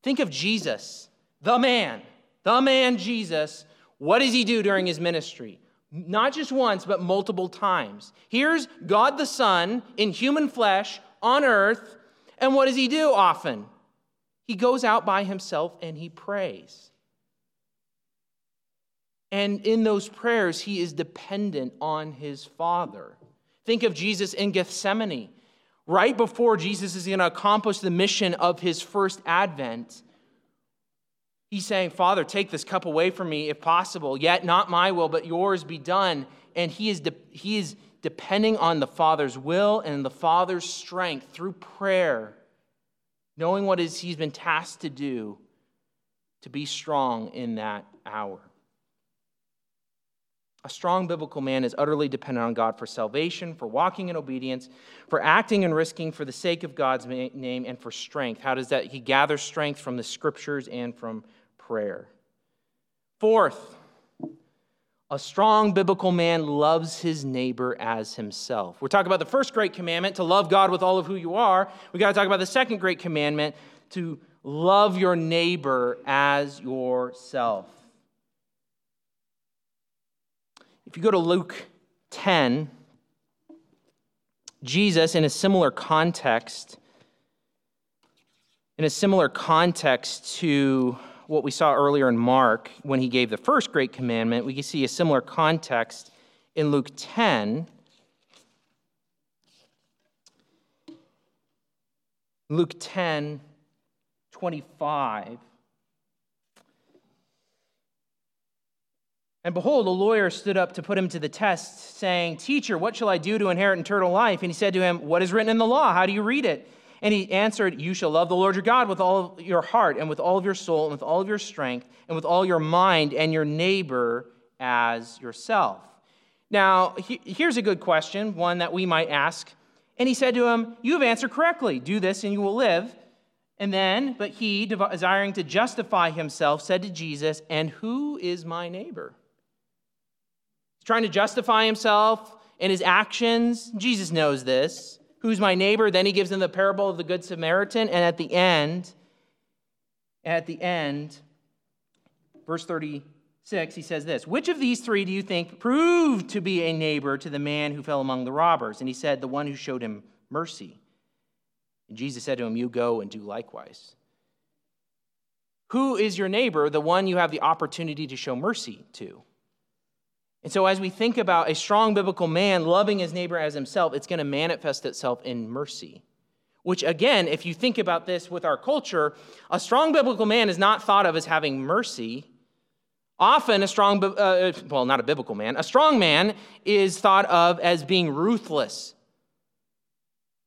Think of Jesus, the man, the man Jesus. What does he do during his ministry? Not just once, but multiple times. Here's God the Son in human flesh on earth, and what does he do often? He goes out by himself and he prays. And in those prayers, he is dependent on his Father. Think of Jesus in Gethsemane. Right before Jesus is going to accomplish the mission of his first advent, He's saying, Father, take this cup away from me if possible, yet not my will, but yours be done. And he is, de- he is depending on the Father's will and the Father's strength through prayer, knowing what is he's been tasked to do to be strong in that hour. A strong biblical man is utterly dependent on God for salvation, for walking in obedience, for acting and risking for the sake of God's name, and for strength. How does that? He gathers strength from the scriptures and from prayer. Fourth, a strong biblical man loves his neighbor as himself. We're talking about the first great commandment to love God with all of who you are. We got to talk about the second great commandment to love your neighbor as yourself. If you go to Luke 10, Jesus, in a similar context, in a similar context to what we saw earlier in Mark when he gave the first great commandment, we can see a similar context in Luke 10. Luke 10, 25. And behold, a lawyer stood up to put him to the test, saying, Teacher, what shall I do to inherit eternal life? And he said to him, What is written in the law? How do you read it? And he answered, You shall love the Lord your God with all your heart, and with all of your soul, and with all of your strength, and with all your mind, and your neighbor as yourself. Now, here's a good question, one that we might ask. And he said to him, You have answered correctly. Do this, and you will live. And then, but he, desiring to justify himself, said to Jesus, And who is my neighbor? He's trying to justify himself and his actions. Jesus knows this. Who's my neighbor? Then he gives them the parable of the Good Samaritan. And at the end, at the end, verse 36, he says this Which of these three do you think proved to be a neighbor to the man who fell among the robbers? And he said, The one who showed him mercy. And Jesus said to him, You go and do likewise. Who is your neighbor? The one you have the opportunity to show mercy to. And so, as we think about a strong biblical man loving his neighbor as himself, it's going to manifest itself in mercy. Which, again, if you think about this with our culture, a strong biblical man is not thought of as having mercy. Often, a strong, uh, well, not a biblical man, a strong man is thought of as being ruthless.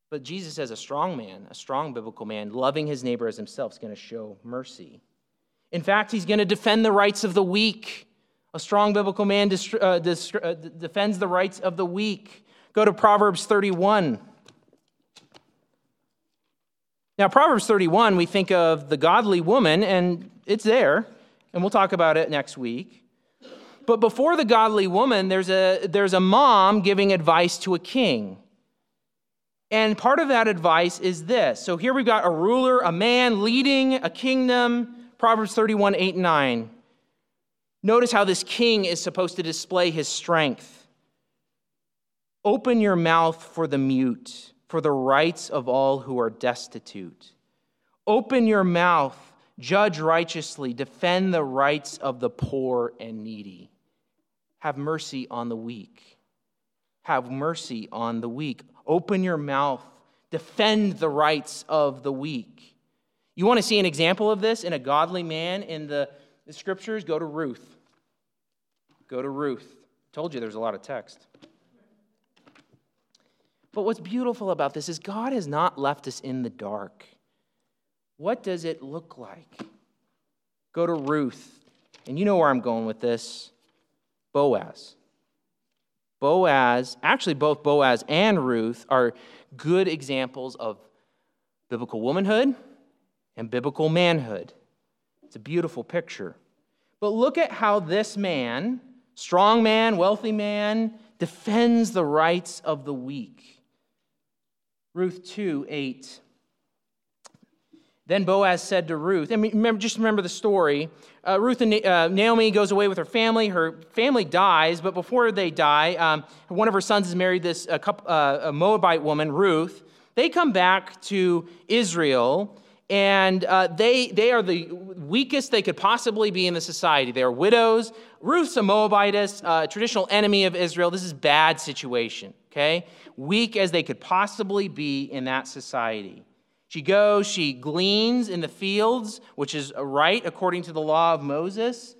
But Jesus, as a strong man, a strong biblical man, loving his neighbor as himself, is going to show mercy. In fact, he's going to defend the rights of the weak. A strong biblical man uh, uh, defends the rights of the weak. Go to Proverbs 31. Now, Proverbs 31, we think of the godly woman, and it's there, and we'll talk about it next week. But before the godly woman, there's a, there's a mom giving advice to a king. And part of that advice is this. So here we've got a ruler, a man leading a kingdom, Proverbs 31, 8 9. Notice how this king is supposed to display his strength. Open your mouth for the mute, for the rights of all who are destitute. Open your mouth, judge righteously, defend the rights of the poor and needy. Have mercy on the weak. Have mercy on the weak. Open your mouth, defend the rights of the weak. You want to see an example of this in a godly man in the, the scriptures? Go to Ruth. Go to Ruth. Told you there's a lot of text. But what's beautiful about this is God has not left us in the dark. What does it look like? Go to Ruth. And you know where I'm going with this Boaz. Boaz, actually, both Boaz and Ruth are good examples of biblical womanhood and biblical manhood. It's a beautiful picture. But look at how this man, strong man, wealthy man, defends the rights of the weak. Ruth 2 8. Then Boaz said to Ruth, and remember, just remember the story. Uh, Ruth and uh, Naomi goes away with her family. Her family dies, but before they die, um, one of her sons is married this a, couple, uh, a Moabite woman, Ruth. They come back to Israel, and uh, they, they are the weakest they could possibly be in the society. They are widows. Ruth's a Moabitess, a uh, traditional enemy of Israel. This is bad situation, okay? Weak as they could possibly be in that society. She goes, she gleans in the fields, which is right according to the law of Moses.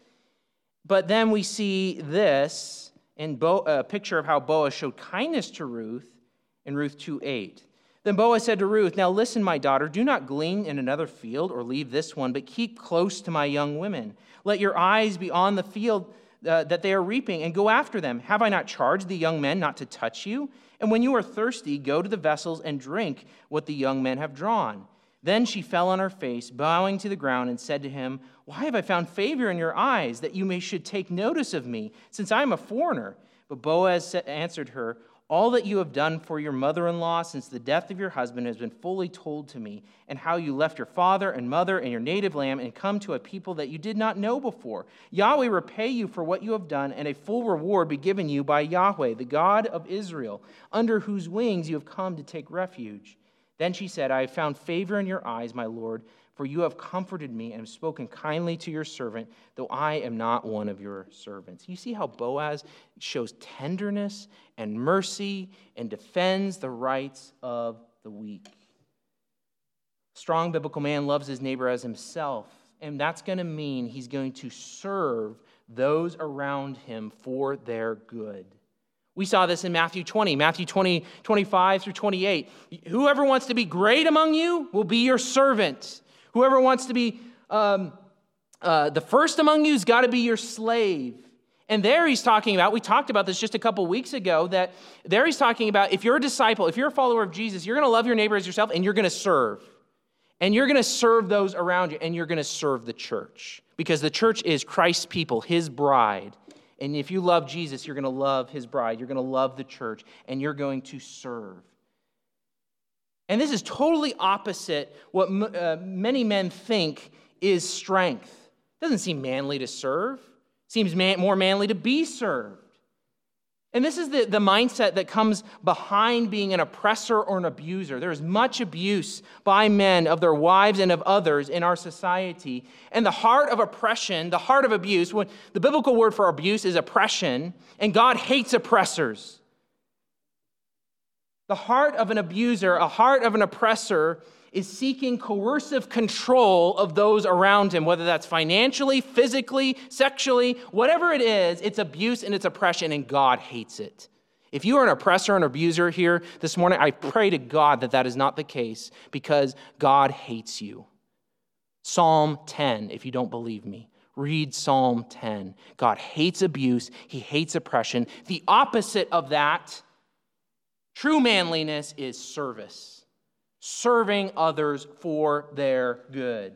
But then we see this in Bo- a picture of how Boaz showed kindness to Ruth in Ruth 2 8. Then Boaz said to Ruth, Now listen, my daughter, do not glean in another field or leave this one, but keep close to my young women. Let your eyes be on the field uh, that they are reaping and go after them. Have I not charged the young men not to touch you? And when you are thirsty, go to the vessels and drink what the young men have drawn. Then she fell on her face, bowing to the ground, and said to him, Why have I found favor in your eyes, that you may should take notice of me, since I am a foreigner? But Boaz answered her, all that you have done for your mother in law since the death of your husband has been fully told to me, and how you left your father and mother and your native land and come to a people that you did not know before. Yahweh repay you for what you have done, and a full reward be given you by Yahweh, the God of Israel, under whose wings you have come to take refuge. Then she said, I have found favor in your eyes, my Lord for you have comforted me and have spoken kindly to your servant, though I am not one of your servants. You see how Boaz shows tenderness and mercy and defends the rights of the weak. Strong biblical man loves his neighbor as himself, and that's going to mean he's going to serve those around him for their good. We saw this in Matthew 20, Matthew 20, 25 through 28. Whoever wants to be great among you will be your servant. Whoever wants to be um, uh, the first among you has got to be your slave. And there he's talking about, we talked about this just a couple weeks ago, that there he's talking about if you're a disciple, if you're a follower of Jesus, you're going to love your neighbor as yourself and you're going to serve. And you're going to serve those around you and you're going to serve the church because the church is Christ's people, his bride. And if you love Jesus, you're going to love his bride, you're going to love the church, and you're going to serve. And this is totally opposite what uh, many men think is strength. It doesn't seem manly to serve, it seems man- more manly to be served. And this is the, the mindset that comes behind being an oppressor or an abuser. There is much abuse by men of their wives and of others in our society. And the heart of oppression, the heart of abuse, when the biblical word for abuse is oppression, and God hates oppressors. The heart of an abuser, a heart of an oppressor, is seeking coercive control of those around him, whether that's financially, physically, sexually, whatever it is, it's abuse and it's oppression, and God hates it. If you are an oppressor and abuser here this morning, I pray to God that that is not the case because God hates you. Psalm 10, if you don't believe me. Read Psalm 10. God hates abuse, He hates oppression. The opposite of that True manliness is service, serving others for their good.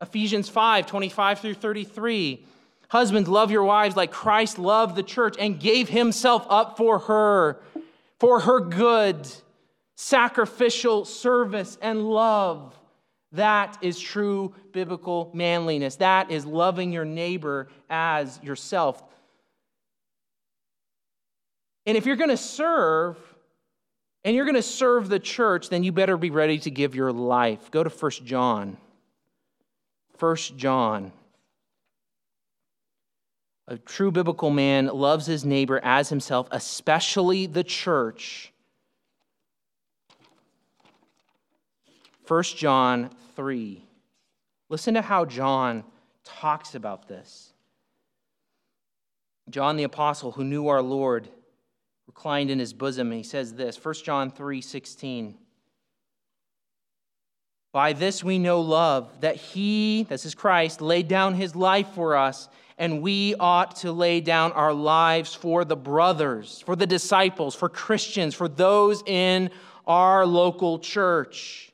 Ephesians 5 25 through 33. Husbands, love your wives like Christ loved the church and gave himself up for her, for her good, sacrificial service and love. That is true biblical manliness. That is loving your neighbor as yourself. And if you're going to serve, and you're going to serve the church, then you better be ready to give your life. Go to 1 John. 1 John. A true biblical man loves his neighbor as himself, especially the church. 1 John 3. Listen to how John talks about this. John the apostle who knew our Lord reclined in his bosom and he says this 1 John 3:16 By this we know love that he this is Christ laid down his life for us and we ought to lay down our lives for the brothers for the disciples for Christians for those in our local church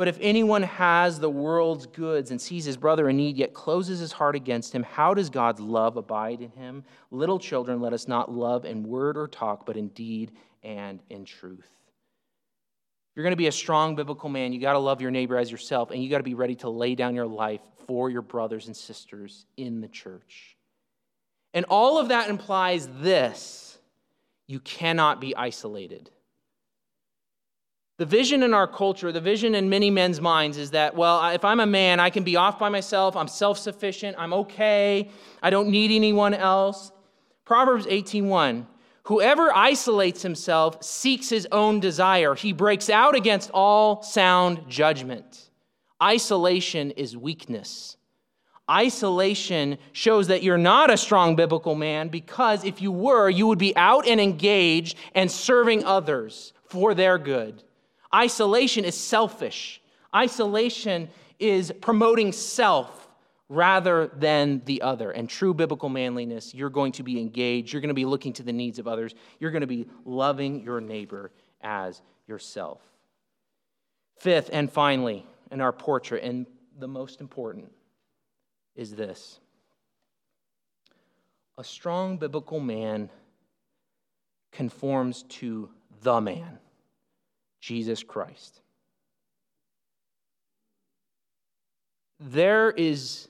but if anyone has the world's goods and sees his brother in need, yet closes his heart against him, how does God's love abide in him? Little children, let us not love in word or talk, but in deed and in truth. If you're going to be a strong biblical man, you got to love your neighbor as yourself, and you got to be ready to lay down your life for your brothers and sisters in the church. And all of that implies this you cannot be isolated. The vision in our culture, the vision in many men's minds is that, well, if I'm a man, I can be off by myself, I'm self sufficient, I'm okay, I don't need anyone else. Proverbs 18:1 Whoever isolates himself seeks his own desire. He breaks out against all sound judgment. Isolation is weakness. Isolation shows that you're not a strong biblical man because if you were, you would be out and engaged and serving others for their good. Isolation is selfish. Isolation is promoting self rather than the other. And true biblical manliness, you're going to be engaged. You're going to be looking to the needs of others. You're going to be loving your neighbor as yourself. Fifth and finally, in our portrait, and the most important, is this a strong biblical man conforms to the man. Jesus Christ. There is,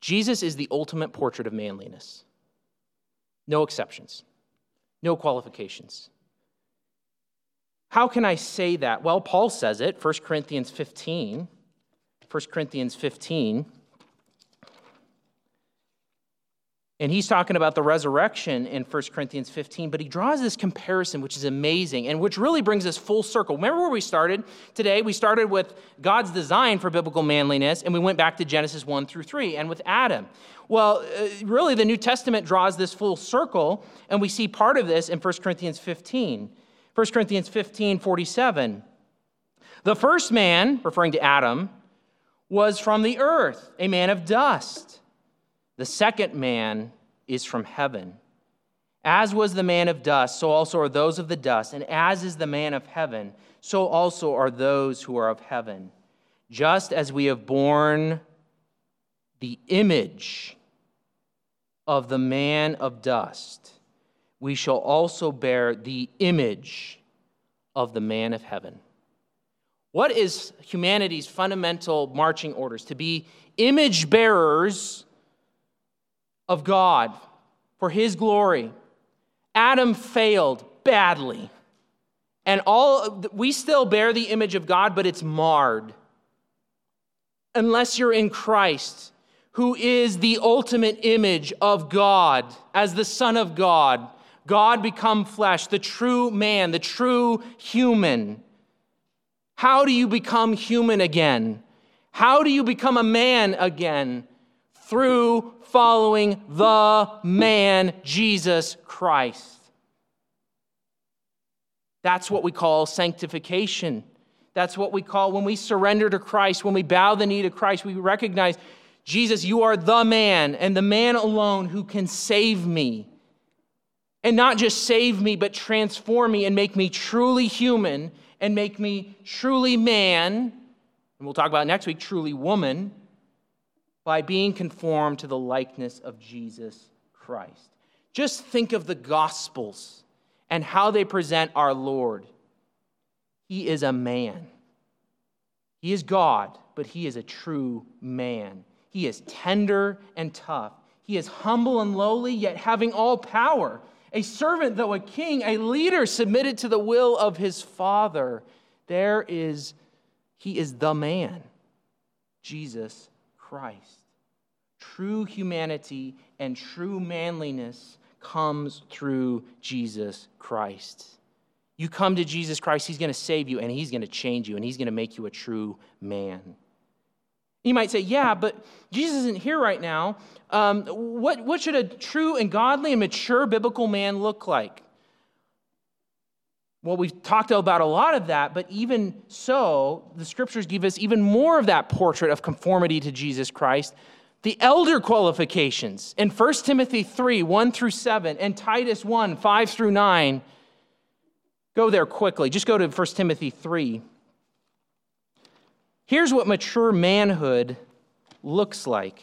Jesus is the ultimate portrait of manliness. No exceptions, no qualifications. How can I say that? Well, Paul says it, 1 Corinthians 15. 1 Corinthians 15. And he's talking about the resurrection in 1 Corinthians 15, but he draws this comparison, which is amazing and which really brings us full circle. Remember where we started today? We started with God's design for biblical manliness, and we went back to Genesis 1 through 3 and with Adam. Well, uh, really, the New Testament draws this full circle, and we see part of this in 1 Corinthians 15. 1 Corinthians 15, 47. The first man, referring to Adam, was from the earth, a man of dust. The second man is from heaven. As was the man of dust, so also are those of the dust. And as is the man of heaven, so also are those who are of heaven. Just as we have borne the image of the man of dust, we shall also bear the image of the man of heaven. What is humanity's fundamental marching orders? To be image bearers of God for his glory. Adam failed badly. And all we still bear the image of God, but it's marred. Unless you're in Christ, who is the ultimate image of God as the Son of God, God become flesh, the true man, the true human. How do you become human again? How do you become a man again? Through following the man, Jesus Christ. That's what we call sanctification. That's what we call when we surrender to Christ, when we bow the knee to Christ, we recognize, Jesus, you are the man and the man alone who can save me. And not just save me, but transform me and make me truly human and make me truly man. And we'll talk about next week, truly woman by being conformed to the likeness of Jesus Christ. Just think of the Gospels and how they present our Lord. He is a man. He is God, but he is a true man. He is tender and tough. He is humble and lowly, yet having all power. A servant, though a king, a leader submitted to the will of his Father. There is, he is the man, Jesus Christ. True humanity and true manliness comes through Jesus Christ. You come to Jesus Christ, He's going to save you and He's going to change you and He's going to make you a true man. You might say, yeah, but Jesus isn't here right now. Um, what, what should a true and godly and mature biblical man look like? Well, we've talked about a lot of that, but even so, the scriptures give us even more of that portrait of conformity to Jesus Christ. The elder qualifications in 1 Timothy 3 1 through 7 and Titus 1 5 through 9. Go there quickly. Just go to 1 Timothy 3. Here's what mature manhood looks like.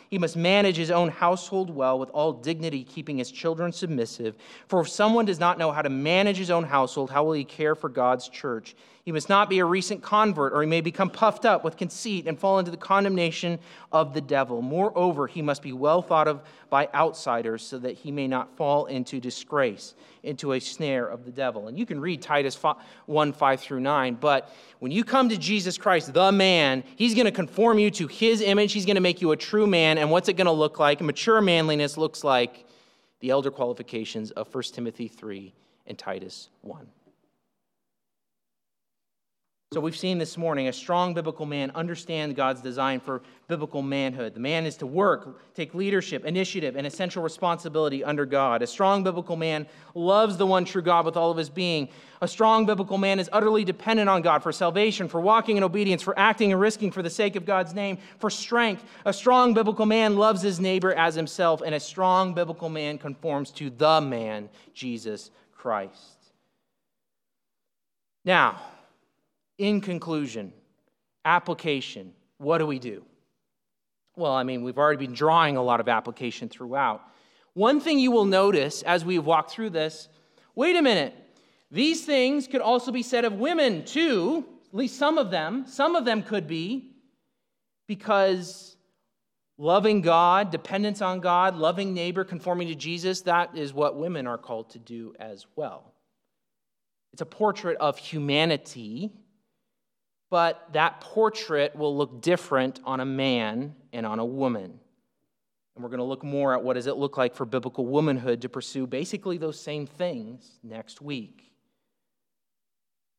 He must manage his own household well with all dignity, keeping his children submissive. For if someone does not know how to manage his own household, how will he care for God's church? He must not be a recent convert, or he may become puffed up with conceit and fall into the condemnation of the devil. Moreover, he must be well thought of by outsiders so that he may not fall into disgrace, into a snare of the devil. And you can read Titus 1 5 through 9, but when you come to Jesus Christ, the man, he's going to conform you to his image. He's going to make you a true man. And what's it going to look like? Mature manliness looks like the elder qualifications of 1 Timothy 3 and Titus 1. So we've seen this morning a strong biblical man understands God's design for biblical manhood. The man is to work, take leadership, initiative, and essential responsibility under God. A strong biblical man loves the one true God with all of his being. A strong biblical man is utterly dependent on God for salvation, for walking in obedience, for acting and risking for the sake of God's name, for strength. A strong biblical man loves his neighbor as himself, and a strong biblical man conforms to the man, Jesus Christ. Now, in conclusion, application, what do we do? Well, I mean, we've already been drawing a lot of application throughout. One thing you will notice as we've walked through this wait a minute, these things could also be said of women too, at least some of them. Some of them could be, because loving God, dependence on God, loving neighbor, conforming to Jesus, that is what women are called to do as well. It's a portrait of humanity but that portrait will look different on a man and on a woman. And we're going to look more at what does it look like for biblical womanhood to pursue basically those same things next week.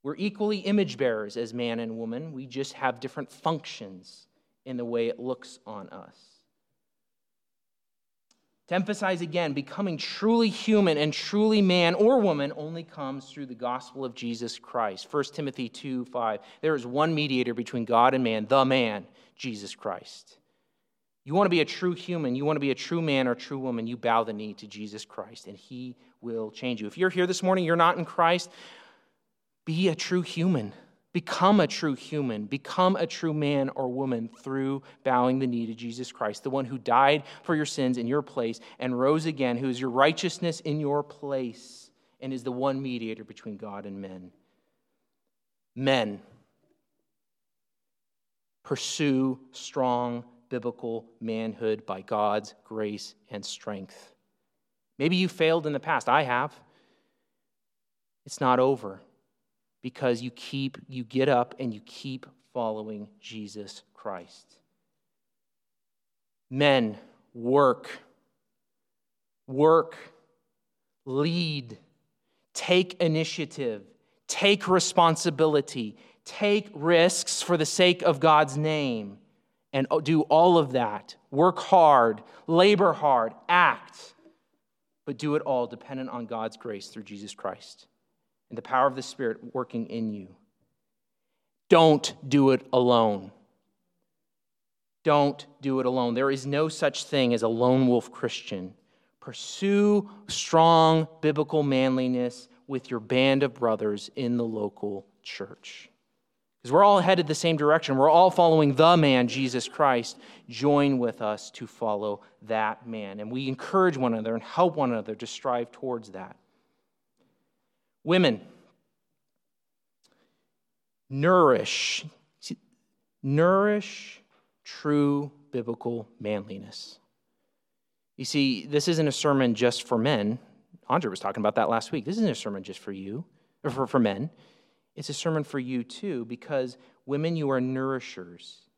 We're equally image bearers as man and woman. We just have different functions in the way it looks on us. To emphasize again, becoming truly human and truly man or woman only comes through the gospel of Jesus Christ. 1 Timothy 2 5. There is one mediator between God and man, the man, Jesus Christ. You want to be a true human, you want to be a true man or true woman, you bow the knee to Jesus Christ, and he will change you. If you're here this morning, you're not in Christ, be a true human. Become a true human, become a true man or woman through bowing the knee to Jesus Christ, the one who died for your sins in your place and rose again, who is your righteousness in your place and is the one mediator between God and men. Men, pursue strong biblical manhood by God's grace and strength. Maybe you failed in the past. I have. It's not over because you keep you get up and you keep following Jesus Christ. Men, work. Work. Lead. Take initiative. Take responsibility. Take risks for the sake of God's name. And do all of that. Work hard. Labor hard. Act. But do it all dependent on God's grace through Jesus Christ and the power of the Spirit working in you. Don't do it alone. Don't do it alone. There is no such thing as a lone wolf Christian. Pursue strong biblical manliness with your band of brothers in the local church. Because we're all headed the same direction. We're all following the man, Jesus Christ. Join with us to follow that man. And we encourage one another and help one another to strive towards that. Women, nourish, nourish true biblical manliness. You see, this isn't a sermon just for men. Andre was talking about that last week. This isn't a sermon just for you, or for, for men. It's a sermon for you too, because women, you are nourishers.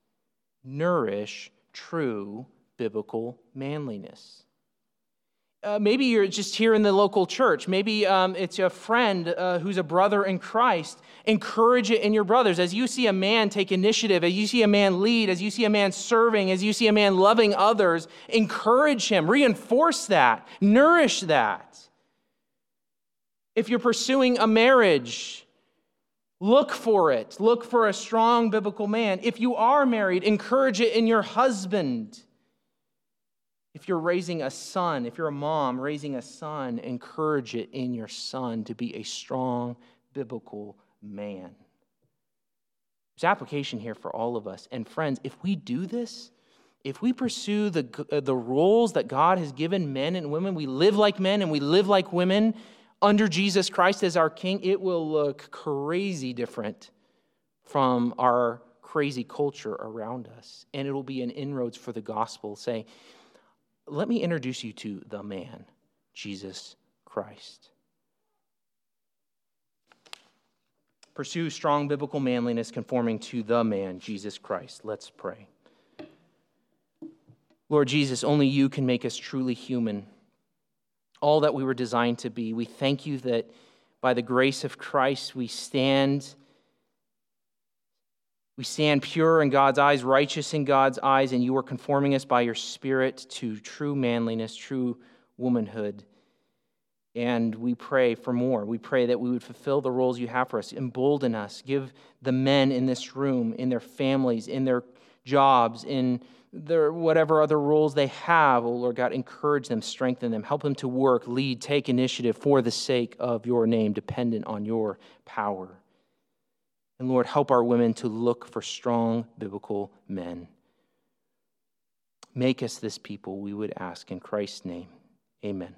Nourish true biblical manliness. Uh, maybe you're just here in the local church. Maybe um, it's a friend uh, who's a brother in Christ. Encourage it in your brothers. As you see a man take initiative, as you see a man lead, as you see a man serving, as you see a man loving others, encourage him, reinforce that, nourish that. If you're pursuing a marriage, look for it. Look for a strong biblical man. If you are married, encourage it in your husband. If you're raising a son, if you're a mom raising a son, encourage it in your son to be a strong biblical man. There's application here for all of us. And friends, if we do this, if we pursue the, uh, the roles that God has given men and women, we live like men and we live like women under Jesus Christ as our King, it will look crazy different from our crazy culture around us. And it'll be an inroads for the gospel, saying, let me introduce you to the man, Jesus Christ. Pursue strong biblical manliness conforming to the man, Jesus Christ. Let's pray. Lord Jesus, only you can make us truly human, all that we were designed to be. We thank you that by the grace of Christ we stand we stand pure in God's eyes, righteous in God's eyes, and you are conforming us by your Spirit to true manliness, true womanhood. And we pray for more. We pray that we would fulfill the roles you have for us, embolden us, give the men in this room, in their families, in their jobs, in their whatever other roles they have, oh Lord God, encourage them, strengthen them, help them to work, lead, take initiative for the sake of your name, dependent on your power. And Lord, help our women to look for strong biblical men. Make us this people, we would ask in Christ's name. Amen.